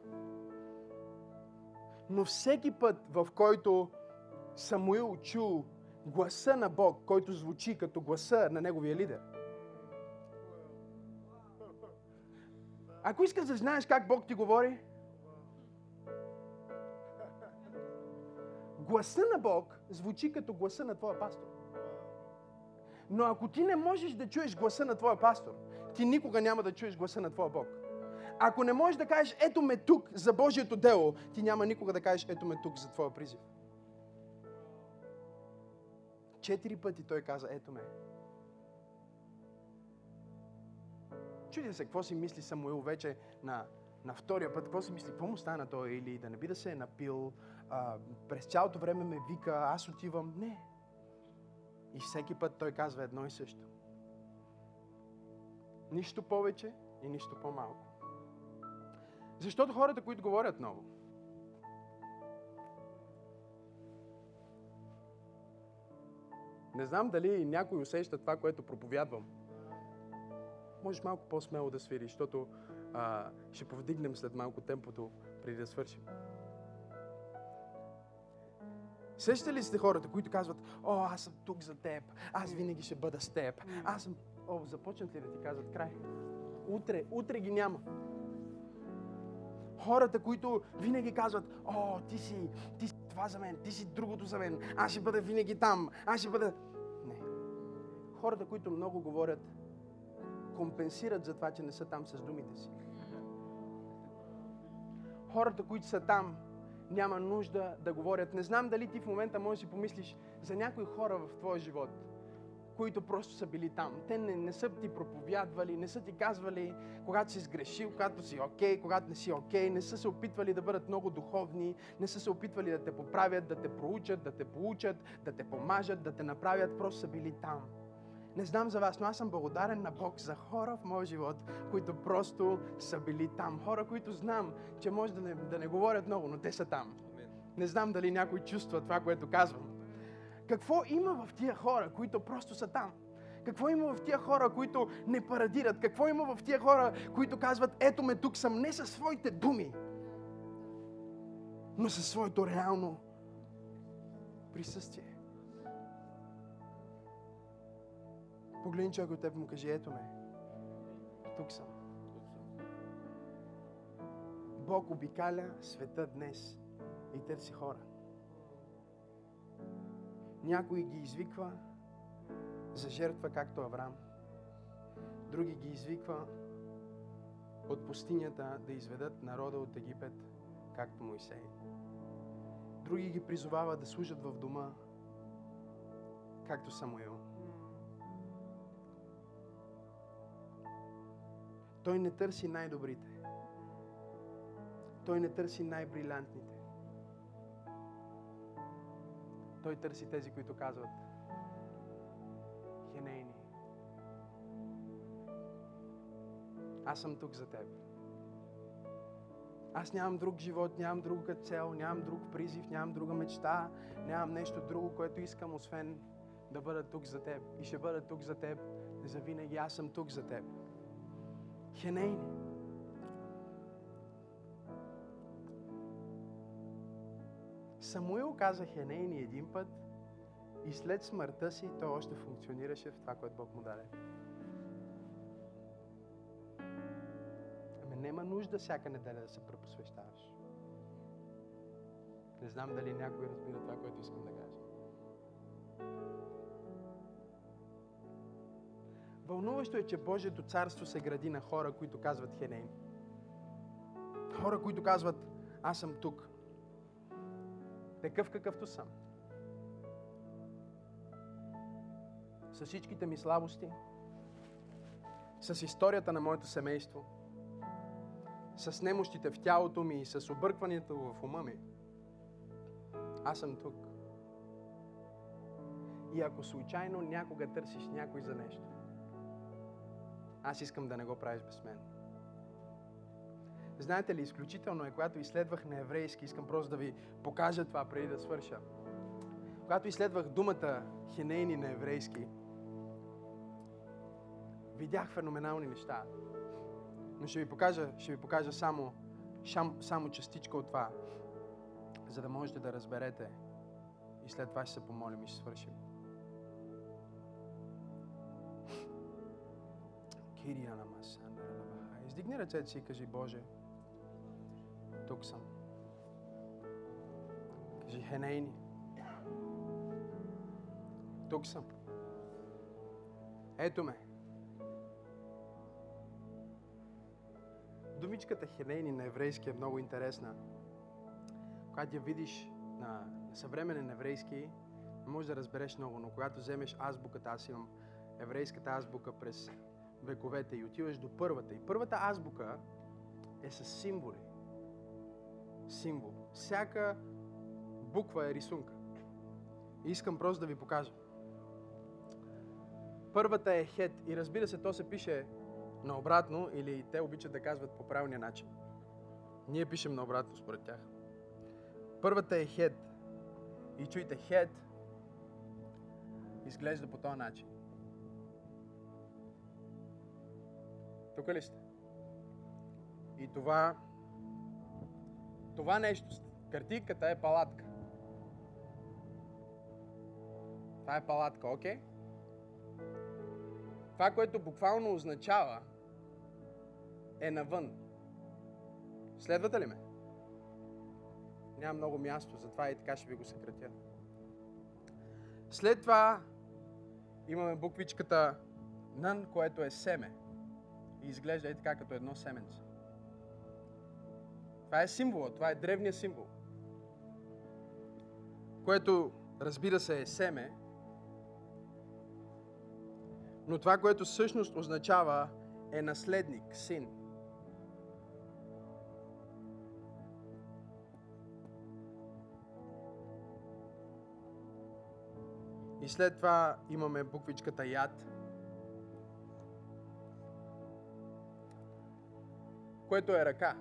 Но всеки път, в който Самуил чул гласа на Бог, който звучи като гласа на неговия лидер, ако искаш да знаеш как Бог ти говори, гласа на Бог звучи като гласа на твоя пастор. Но ако ти не можеш да чуеш гласа на твоя пастор, ти никога няма да чуеш гласа на твоя Бог. Ако не можеш да кажеш, ето ме тук за Божието дело, ти няма никога да кажеш, ето ме тук за твоя призив. Четири пъти той каза, ето ме. Чудя се, какво си мисли Самуил вече на, на втория път, какво си мисли, какво му стана той или да не би да се е напил, а, през цялото време ме вика, аз отивам. Не. И всеки път той казва едно и също. Нищо повече и нищо по-малко. Защото хората, които говорят много, не знам дали някой усеща това, което проповядвам. Можеш малко по-смело да свириш, защото а, ще повдигнем след малко темпото, преди да свършим. Сещате ли сте хората, които казват, о, аз съм тук за теб, аз винаги ще бъда с теб, аз съм... О, започнат ли да ти казват край? Утре, утре ги няма. Хората, които винаги казват, о, ти си, ти си това за мен, ти си другото за мен, аз ще бъда винаги там, аз ще бъда... Не. Хората, които много говорят, компенсират за това, че не са там с думите си. Хората, които са там, няма нужда да говорят. Не знам дали ти в момента можеш да си помислиш за някои хора в твоя живот, които просто са били там. Те не, не са ти проповядвали, не са ти казвали, когато си сгрешил, когато си окей, okay, когато не си окей, okay, не са се опитвали да бъдат много духовни, не са се опитвали да те поправят, да те проучат, да те получат, да те помажат, да те направят, просто са били там. Не знам за вас, но аз съм благодарен на Бог за хора в моя живот, които просто са били там. Хора, които знам, че може да не, да не говорят много, но те са там. Не знам дали някой чувства това, което казвам. Какво има в тия хора, които просто са там? Какво има в тия хора, които не парадират? Какво има в тия хора, които казват, ето ме тук съм, не със своите думи, но със своето реално присъствие? Погледни човек от теб и му кажи, ето ме. Тук съм. Бог обикаля света днес и търси хора. Някой ги извиква за жертва, както Авраам. Други ги извиква от пустинята да изведат народа от Египет, както Моисей. Други ги призовава да служат в дома, както Самуил. Той не търси най-добрите. Той не търси най-брилянтните. Той търси тези, които казват Хенейни. Аз съм тук за теб. Аз нямам друг живот, нямам друга цел, нямам друг призив, нямам друга мечта, нямам нещо друго, което искам, освен да бъда тук за теб. И ще бъда тук за теб завинаги. Аз съм тук за теб. Хенейни. Самуил каза Хенейни един път и след смъртта си той още функционираше в това, което Бог му даде. Ами няма нужда всяка неделя да се препосвещаваш. Не знам дали някой разбира това, което искам да кажа. Вълнуващо е, че Божието царство се гради на хора, които казват Хенейн. Хора, които казват, аз съм тук. Такъв какъвто съм. С всичките ми слабости, с историята на моето семейство, с немощите в тялото ми и с объркването в ума ми. Аз съм тук. И ако случайно някога търсиш някой за нещо, аз искам да не го правиш без мен. Знаете ли, изключително е, когато изследвах на еврейски, искам просто да ви покажа това преди да свърша. Когато изследвах думата хинейни на еврейски, видях феноменални неща. Но ще ви покажа, ще ви покажа само, шам, само частичка от това, за да можете да разберете. И след това ще се помолим и ще свършим. Издигни ръцете си и кажи, Боже, тук съм. Кажи, Хенейни. Тук съм. Ето ме. Думичката Хенейни на еврейски е много интересна. Когато я видиш на, съвременен еврейски, не можеш да разбереш много, но когато вземеш азбуката, аз имам еврейската азбука през вековете и отиваш до първата. И първата азбука е с символи. Символ. Всяка буква е рисунка. И искам просто да ви покажа. Първата е хет и разбира се, то се пише наобратно или те обичат да казват по правилния начин. Ние пишем наобратно според тях. Първата е хед. И чуйте, хед изглежда по този начин. Тук ли сте? И това, това нещо, картинката е палатка. Това е палатка, окей? Okay? Това, което буквално означава, е навън. Следвате ли ме? Няма много място, затова и така ще ви го съкратя. След това имаме буквичката нън, което е семе. И изглежда и така като едно семенце. Това е символа, това е древния символ. Което, разбира се, е семе, но това, което всъщност означава, е наследник, син. И след това имаме буквичката яд, което е ръка.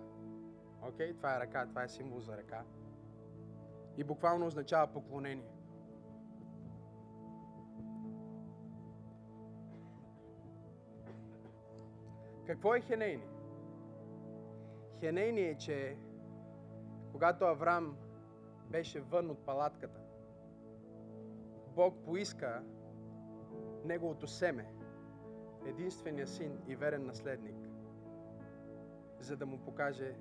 Окей, okay? това е ръка, това е символ за ръка. И буквално означава поклонение. Какво е Хенейни? Хенейни е, че когато Авраам беше вън от палатката, Бог поиска неговото семе единствения син и верен наследник, за да му покаже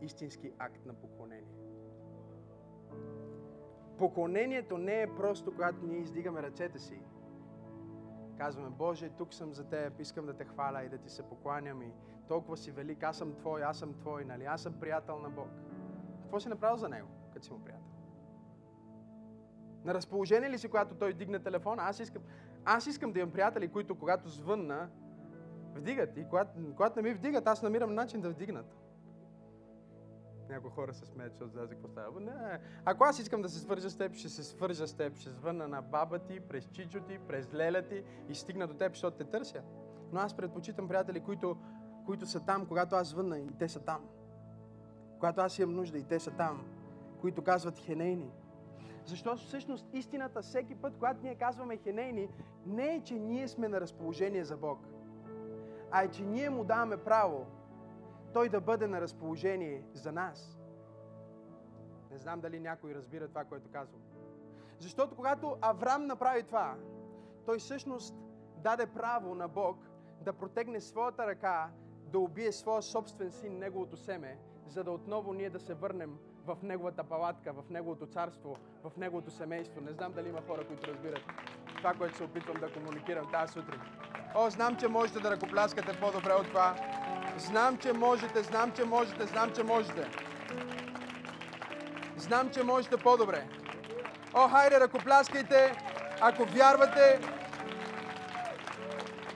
истински акт на поклонение. Поклонението не е просто, когато ние издигаме ръцете си. Казваме, Боже, тук съм за Теб, искам да Те хваля и да Ти се покланям и толкова си велик, аз съм Твой, аз съм Твой, нали? Аз съм приятел на Бог. Какво си направил за Него, като си му приятел? На разположение ли си, когато той дигне телефона? Аз искам, аз искам да имам приятели, които когато звънна, вдигат. И когато, когато не ми вдигат, аз намирам начин да вдигнат. Някои хора се смеят, защото знаят за става. Не, ако аз искам да се свържа с теб, ще се свържа с теб. Ще звънна на баба ти, през чичо ти, през леля ти и стигна до теб, защото те търся. Но аз предпочитам приятели, които, които са там, когато аз звънна и те са там. Когато аз имам нужда и те са там. Които казват хенейни. Защото всъщност истината всеки път, когато ние казваме хенейни, не е, че ние сме на разположение за Бог, а е, че ние му даваме право той да бъде на разположение за нас. Не знам дали някой разбира това, което казвам. Защото когато Авраам направи това, той всъщност даде право на Бог да протегне своята ръка, да убие своя собствен син, неговото семе, за да отново ние да се върнем в неговата палатка, в неговото царство, в неговото семейство. Не знам дали има хора, които разбират това, което се опитвам да комуникирам тази сутрин. О, знам, че можете да ръкопляскате по-добре от това. Знам, че можете, знам, че можете, знам, че можете. Знам, че можете по-добре. О, хайде, ръкопляскайте, ако вярвате,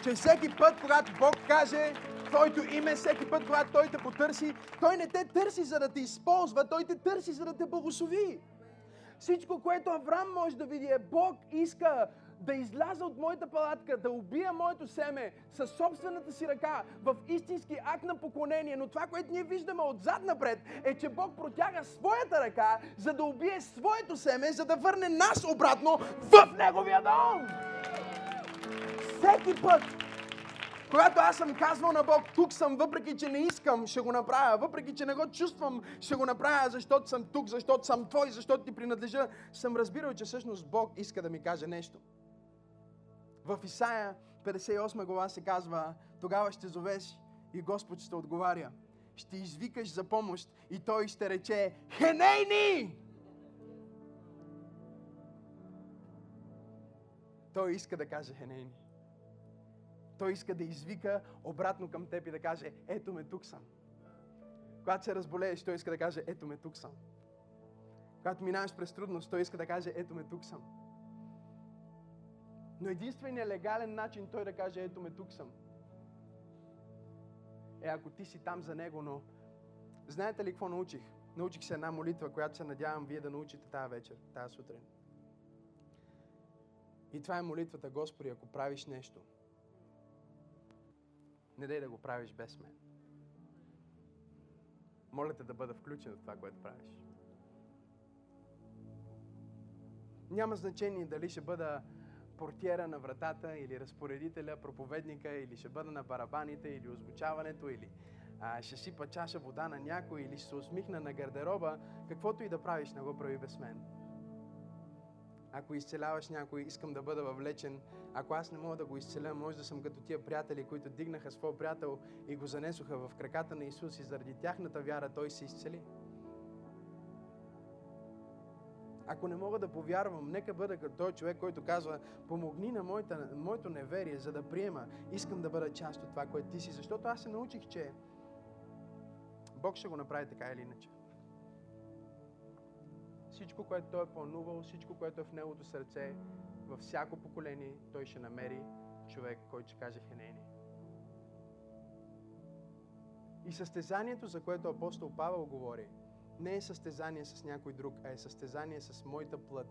че всеки път, когато Бог каже Твоето име, всеки път, когато Той те потърси, Той не те търси, за да те използва, Той те търси, за да те благослови. Всичко, което Авраам може да види е Бог иска да изляза от моята палатка, да убия моето семе със собствената си ръка в истински акт на поклонение. Но това, което ние виждаме отзад напред, е, че Бог протяга своята ръка, за да убие своето семе, за да върне нас обратно в Неговия дом. Всеки път, когато аз съм казвал на Бог, тук съм, въпреки че не искам, ще го направя, въпреки че не го чувствам, ще го направя, защото съм тук, защото съм Твой, защото ти принадлежа, съм разбирал, че всъщност Бог иска да ми каже нещо. В Исаия 58 глава се казва, тогава ще зовеш и Господ ще отговаря. Ще извикаш за помощ и Той ще рече, Хенейни! Той иска да каже Хенейни. Той иска да извика обратно към теб и да каже, ето ме, тук съм. Когато се разболееш, Той иска да каже, ето ме, тук съм. Когато минаваш през трудност, Той иска да каже, ето ме, тук съм. Но единственият легален начин той да каже, ето ме тук съм, е ако ти си там за него, но знаете ли какво научих? Научих се една молитва, която се надявам вие да научите тази вечер, тази сутрин. И това е молитвата, Господи, ако правиш нещо, не дай да го правиш без мен. Моля те да бъда включен в това, което правиш. Няма значение дали ще бъда портиера на вратата или разпоредителя, проповедника, или ще бъда на барабаните, или озвучаването, или а, ще сипа чаша вода на някой, или ще се усмихна на гардероба, каквото и да правиш, не го прави без мен. Ако изцеляваш някой, искам да бъда въвлечен. Ако аз не мога да го изцеля, може да съм като тия приятели, които дигнаха своя приятел и го занесоха в краката на Исус и заради тяхната вяра той се изцели. Ако не мога да повярвам, нека бъда като той човек, който казва, помогни на моята, моето неверие, за да приема. Искам да бъда част от това, което ти си. Защото аз се научих, че Бог ще го направи така или иначе. Всичко, което Той е планувал, всичко, което е в Неговото сърце, във всяко поколение, Той ще намери човек, който ще каже Хенени. И състезанието, за което апостол Павел говори, не е състезание с някой друг, а е състезание с моята плът.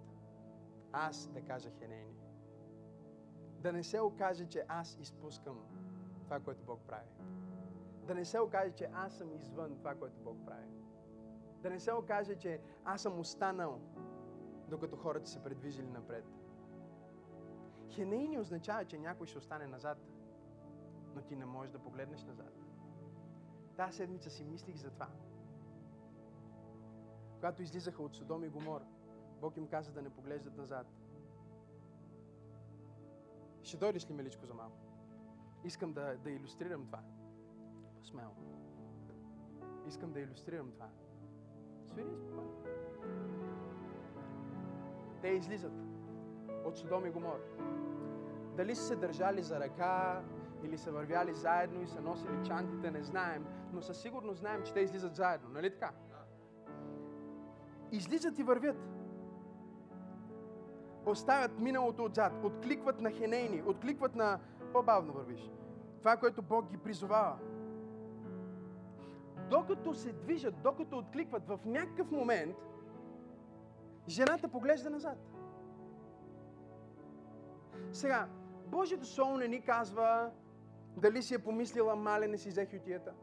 Аз да кажа хенейни. Да не се окаже, че аз изпускам това, което Бог прави. Да не се окаже, че аз съм извън това, което Бог прави. Да не се окаже, че аз съм останал, докато хората се предвижили напред. Хенейни означава, че някой ще остане назад, но ти не можеш да погледнеш назад. Тази седмица си мислих за това. Когато излизаха от Содом и Гомор, Бог им каза да не поглеждат назад. Ще дойдеш ли, миличко, за малко? Искам да, да иллюстрирам това. Смело. Искам да иллюстрирам това. Свири. Те излизат от Содом и Гомор. Дали са се държали за ръка, или са вървяли заедно и са носили чантите, не знаем, но със сигурност знаем, че те излизат заедно, нали така? Излизат и вървят. Оставят миналото отзад, откликват на хенейни, откликват на по-бавно вървиш. Това, което Бог ги призовава. Докато се движат, докато откликват, в някакъв момент жената поглежда назад. Сега, Божието Слово не ни казва дали си е помислила мале, не си взех ютията.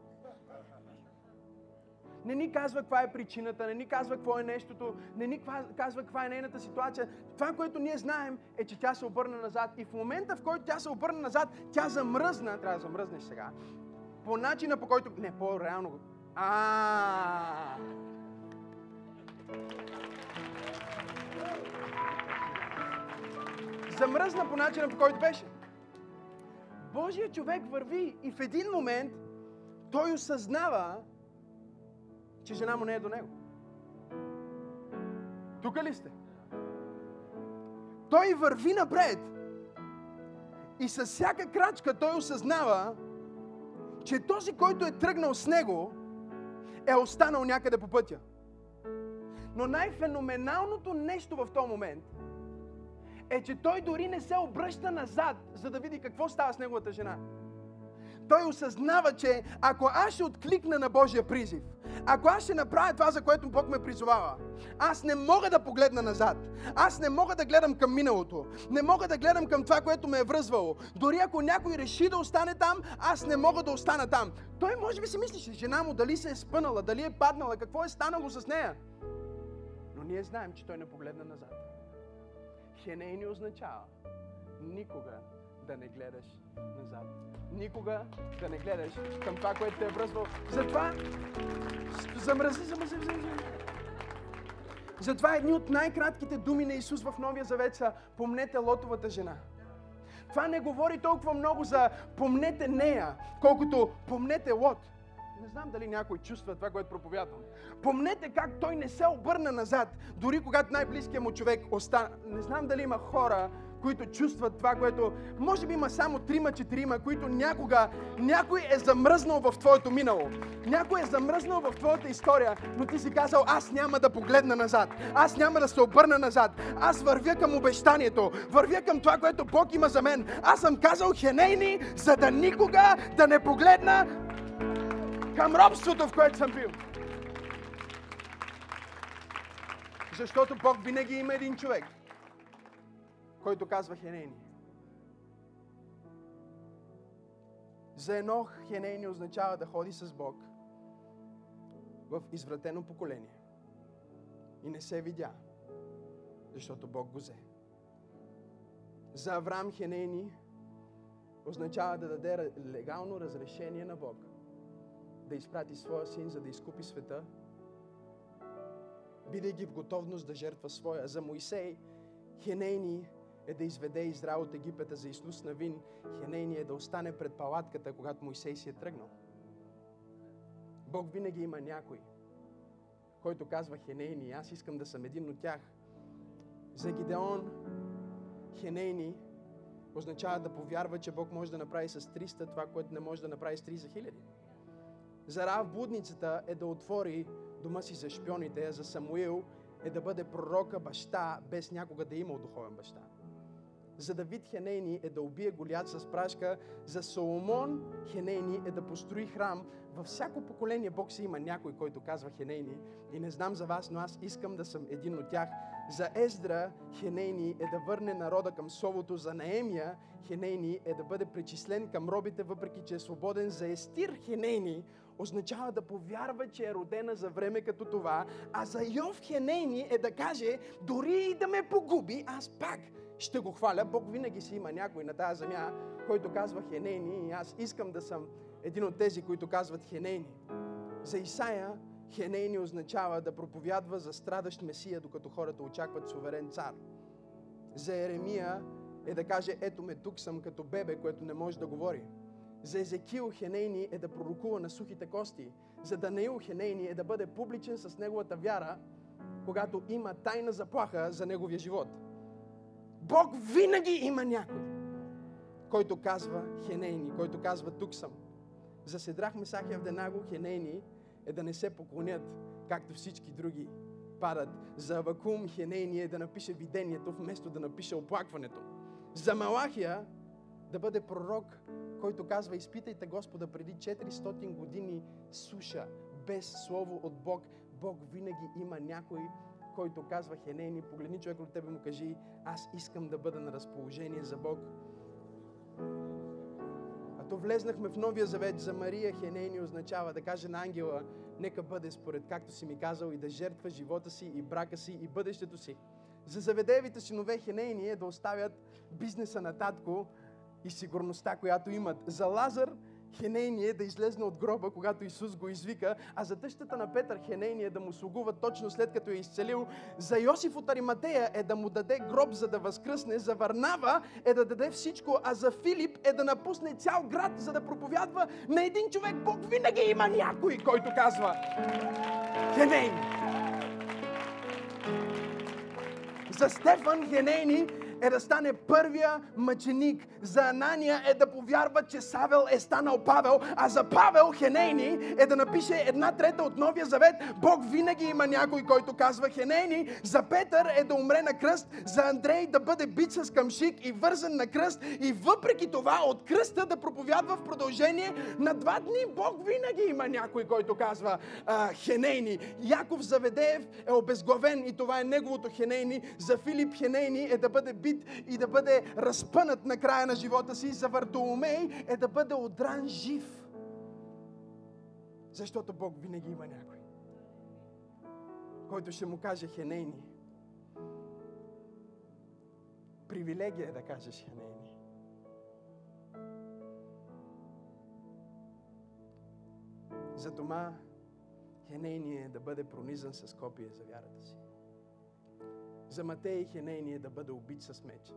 Не ни казва каква е причината, не ни казва какво е нещото, не ни казва каква е нейната ситуация. Това, което ние знаем, е, че тя се обърна назад. И в момента, в който тя се обърна назад, тя замръзна, трябва да замръзнеш сега, по начина по който... Не, по-реално. А. Замръзна по начина по който беше. Божия човек върви и в един момент той осъзнава, че жена му не е до него. Тук ли сте? Той върви напред и с всяка крачка той осъзнава, че този, който е тръгнал с него, е останал някъде по пътя. Но най-феноменалното нещо в този момент е, че той дори не се обръща назад, за да види какво става с неговата жена. Той осъзнава, че ако аз ще откликна на Божия призив, ако аз ще направя това, за което Бог ме призовава, аз не мога да погледна назад. Аз не мога да гледам към миналото. Не мога да гледам към това, което ме е връзвало. Дори ако някой реши да остане там, аз не мога да остана там. Той може би си мислише, жена му дали се е спънала, дали е паднала, какво е станало с нея. Но ние знаем, че той не погледна назад. Хенейни означава никога да не гледаш назад. Никога да не гледаш към това, което те е връзвал. Затова замръзни, замръзни, замръзни. Затова едни от най-кратките думи на Исус в Новия Завет са помнете лотовата жена. Това не говори толкова много за помнете нея, колкото помнете Лот. Не знам дали някой чувства това, което проповядвам. Помнете как той не се обърна назад, дори когато най-близкият му човек остана. Не знам дали има хора, които чувстват това, което може би има само трима-четирима, които някога някой е замръзнал в твоето минало. Някой е замръзнал в твоята история, но ти си казал, аз няма да погледна назад. Аз няма да се обърна назад. Аз вървя към обещанието. Вървя към това, което Бог има за мен. Аз съм казал хенейни, за да никога да не погледна към робството, в което съм бил. Защото Бог винаги има един човек, който казва Хенейни. За едно Хенейни означава да ходи с Бог в извратено поколение. И не се видя, защото Бог го взе. За Авраам Хенейни означава да даде легално разрешение на Бог да изпрати своя син, за да изкупи света, бидейки в готовност да жертва своя. За Моисей, Хенейни е да изведе Израел от Египета за Исус Навин. Хенейни е да остане пред палатката, когато Моисей си е тръгнал. Бог винаги има някой, който казва Хенейни, аз искам да съм един от тях. За Гидеон, Хенейни означава да повярва, че Бог може да направи с 300 това, което не може да направи с 30 хиляди. За Рав блудницата е да отвори дома си за шпионите, а за Самуил е да бъде пророка баща, без някога да е имал духовен баща. За Давид Хенейни е да убие Голят с прашка, за Соломон Хенейни е да построи храм. Във всяко поколение Бог си има някой, който казва Хенейни. И не знам за вас, но аз искам да съм един от тях. За Ездра Хенейни е да върне народа към Словото. За Наемия Хенейни е да бъде причислен към робите, въпреки че е свободен. За Естир Хенейни означава да повярва, че е родена за време като това, а за Йов Хенейни е да каже, дори и да ме погуби, аз пак ще го хваля. Бог винаги си има някой на тази земя, който казва Хенейни и аз искам да съм един от тези, които казват Хенейни. За Исаия Хенейни означава да проповядва за страдащ Месия, докато хората очакват суверен цар. За Еремия е да каже, ето ме, тук съм като бебе, което не може да говори. За Езекил Хенейни е да пророкува на сухите кости. За Даниил Хенейни е да бъде публичен с неговата вяра, когато има тайна заплаха за неговия живот. Бог винаги има някой, който казва Хенейни, който казва тук съм. За Седрах Месах и Авденаго Хенейни е да не се поклонят, както всички други падат. За Авакум Хенейни е да напише видението, вместо да напише оплакването. За Малахия да бъде пророк, който казва, изпитайте Господа преди 400 години суша, без слово от Бог. Бог винаги има някой, който казва, Хенейни, погледни човек от тебе му кажи, аз искам да бъда на разположение за Бог. А то влезнахме в Новия завет за Мария Хенейни означава да каже на ангела, нека бъде според както си ми казал и да жертва живота си и брака си и бъдещето си. За заведевите синове Хенейни е да оставят бизнеса на татко и сигурността, която имат. За Лазар Хенейни е да излезне от гроба, когато Исус го извика, а за тъщата на Петър Хенейни е да му слугува точно след като е изцелил. За Йосиф от Ариматея е да му даде гроб, за да възкръсне. За Варнава е да даде всичко, а за Филип е да напусне цял град, за да проповядва на един човек. Бог винаги има някой, който казва Хенейни. За Стефан Хенейни е да стане първия мъченик. За Анания е да повярва, че Савел е станал Павел, а за Павел Хенейни е да напише една трета от Новия Завет. Бог винаги има някой, който казва Хенейни. За Петър е да умре на кръст, за Андрей да бъде бит с камшик и вързан на кръст и въпреки това от кръста да проповядва в продължение на два дни. Бог винаги има някой, който казва а, Хенейни. Яков Заведеев е обезглавен и това е неговото Хенейни. За Филип Хенейни е да бъде бит и да бъде разпънат на края на живота си. За Вартоломей е да бъде одран жив. Защото Бог винаги има някой, който ще му каже Хенейни. Привилегия е да кажеш Хенейни. За Тома Хенейни е да бъде пронизан с копия за вярата си. За Матей и Хенейни е да бъде убит с меч.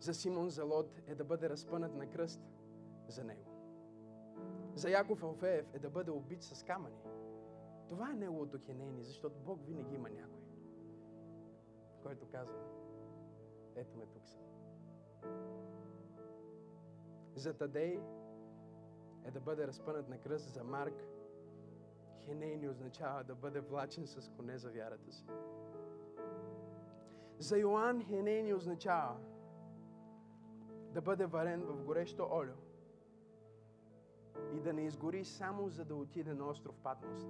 За Симон Залот е да бъде разпънат на кръст за него. За Яков Алфеев е да бъде убит с камъни. Това е неговото Хенейни, защото Бог винаги има някой, който казва, ето ме тук съм. За Тадей е да бъде разпънат на кръст за Марк. Хенейни означава да бъде влачен с коне за вярата си. За Йоанн Хенейни означава да бъде варен в горещо олио и да не изгори само за да отиде на остров Патмост.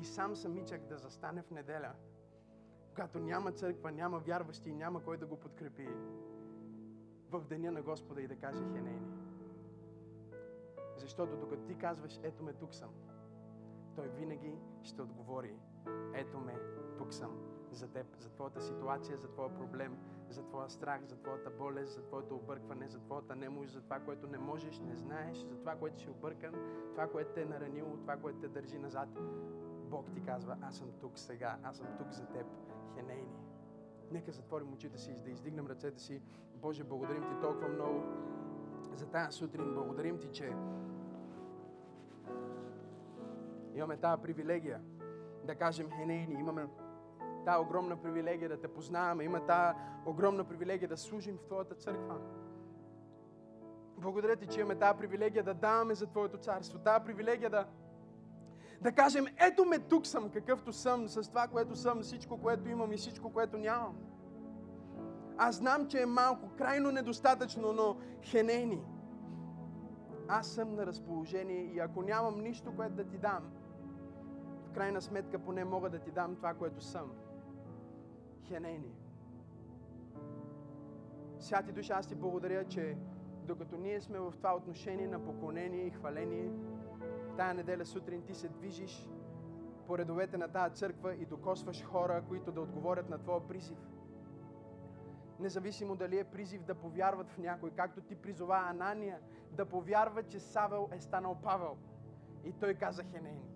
И сам самичък да застане в неделя, когато няма църква, няма вярващи и няма кой да го подкрепи в деня на Господа и да каже Хенейни. Защото докато ти казваш, ето ме, тук съм, той винаги ще отговори, ето ме, тук съм за теб, за твоята ситуация, за твоя проблем, за твоя страх, за твоята болест, за твоето объркване, за твоята немощ, за това, което не можеш, не знаеш, за това, което си объркан, това, което те е наранило, това, което те държи назад. Бог ти казва, аз съм тук сега, аз съм тук за теб, Хенейни. Нека затворим очите си, да издигнем ръцете си. Боже, благодарим ти толкова много за тази сутрин. Благодарим ти, че имаме тази привилегия да кажем Хенейни. Имаме тази огромна привилегия да те познаваме. Има тази огромна привилегия да служим в Твоята църква. Благодаря ти, че имаме тази привилегия да даваме за Твоето царство. Тази привилегия да, да кажем, ето ме тук съм, какъвто съм, с това, което съм, всичко, което имам и всичко, което нямам. Аз знам, че е малко, крайно недостатъчно, но хенени. Аз съм на разположение и ако нямам нищо, което да ти дам, в крайна сметка поне мога да ти дам това, което съм. Хенени. Святи душа, аз ти благодаря, че докато ние сме в това отношение на поклонение и хваление, тая неделя сутрин ти се движиш по редовете на тази църква и докосваш хора, които да отговорят на Твоя призив. Независимо дали е призив да повярват в някой, както ти призова Анания, да повярва, че Савел е станал Павел. И той каза Хенейни.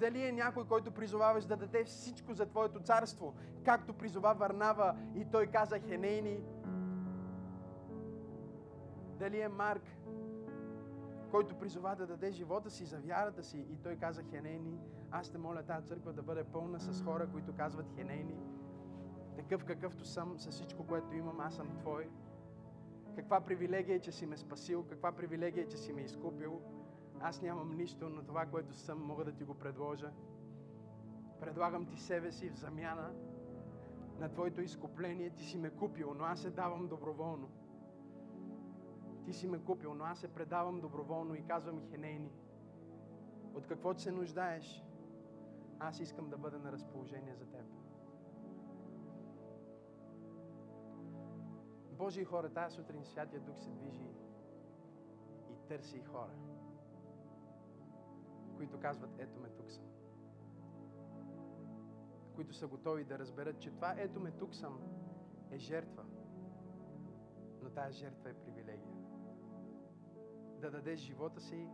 Дали е някой, който призоваваш да даде всичко за Твоето царство, както призова Варнава и той каза Хенейни. дали е Марк, който призова да даде живота си за вярата си и той каза хенейни, аз те моля тази църква да бъде пълна с хора, които казват хенейни, такъв какъвто съм, с всичко, което имам, аз съм Твой. Каква привилегия е, че си ме спасил, каква привилегия е, че си ме изкупил. Аз нямам нищо, но това, което съм, мога да ти го предложа. Предлагам ти себе си в замяна на Твоето изкупление. Ти си ме купил, но аз се давам доброволно. Ти си ме купил, но аз се предавам доброволно и казвам хенейни. От каквото се нуждаеш, аз искам да бъда на разположение за теб. Божии хора, тази сутрин Святия Дух се движи и търси хора, които казват, ето ме тук съм. Които са готови да разберат, че това ето ме тук съм е жертва. Но тази жертва е привилегия. Да дадеш живота си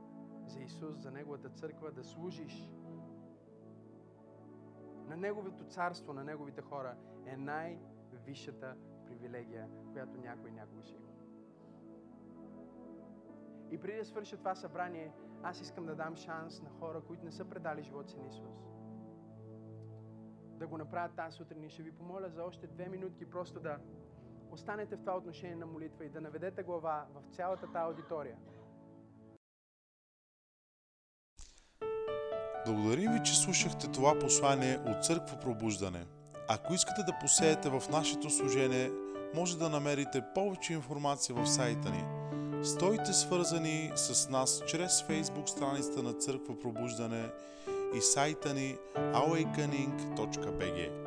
за Исус, за Неговата църква, да служиш на Неговото царство, на Неговите хора е най-висшата привилегия, която някой някога ще има. И преди да свърша това събрание, аз искам да дам шанс на хора, които не са предали живота си на Исус. Да го направят тази сутрин и ще ви помоля за още две минутки просто да останете в това отношение на молитва и да наведете глава в цялата тази аудитория. Благодарим ви, че слушахте това послание от Църква Пробуждане. Ако искате да посеете в нашето служение, може да намерите повече информация в сайта ни. Стойте свързани с нас чрез Facebook страницата на Църква Пробуждане и сайта ни awakening.bg.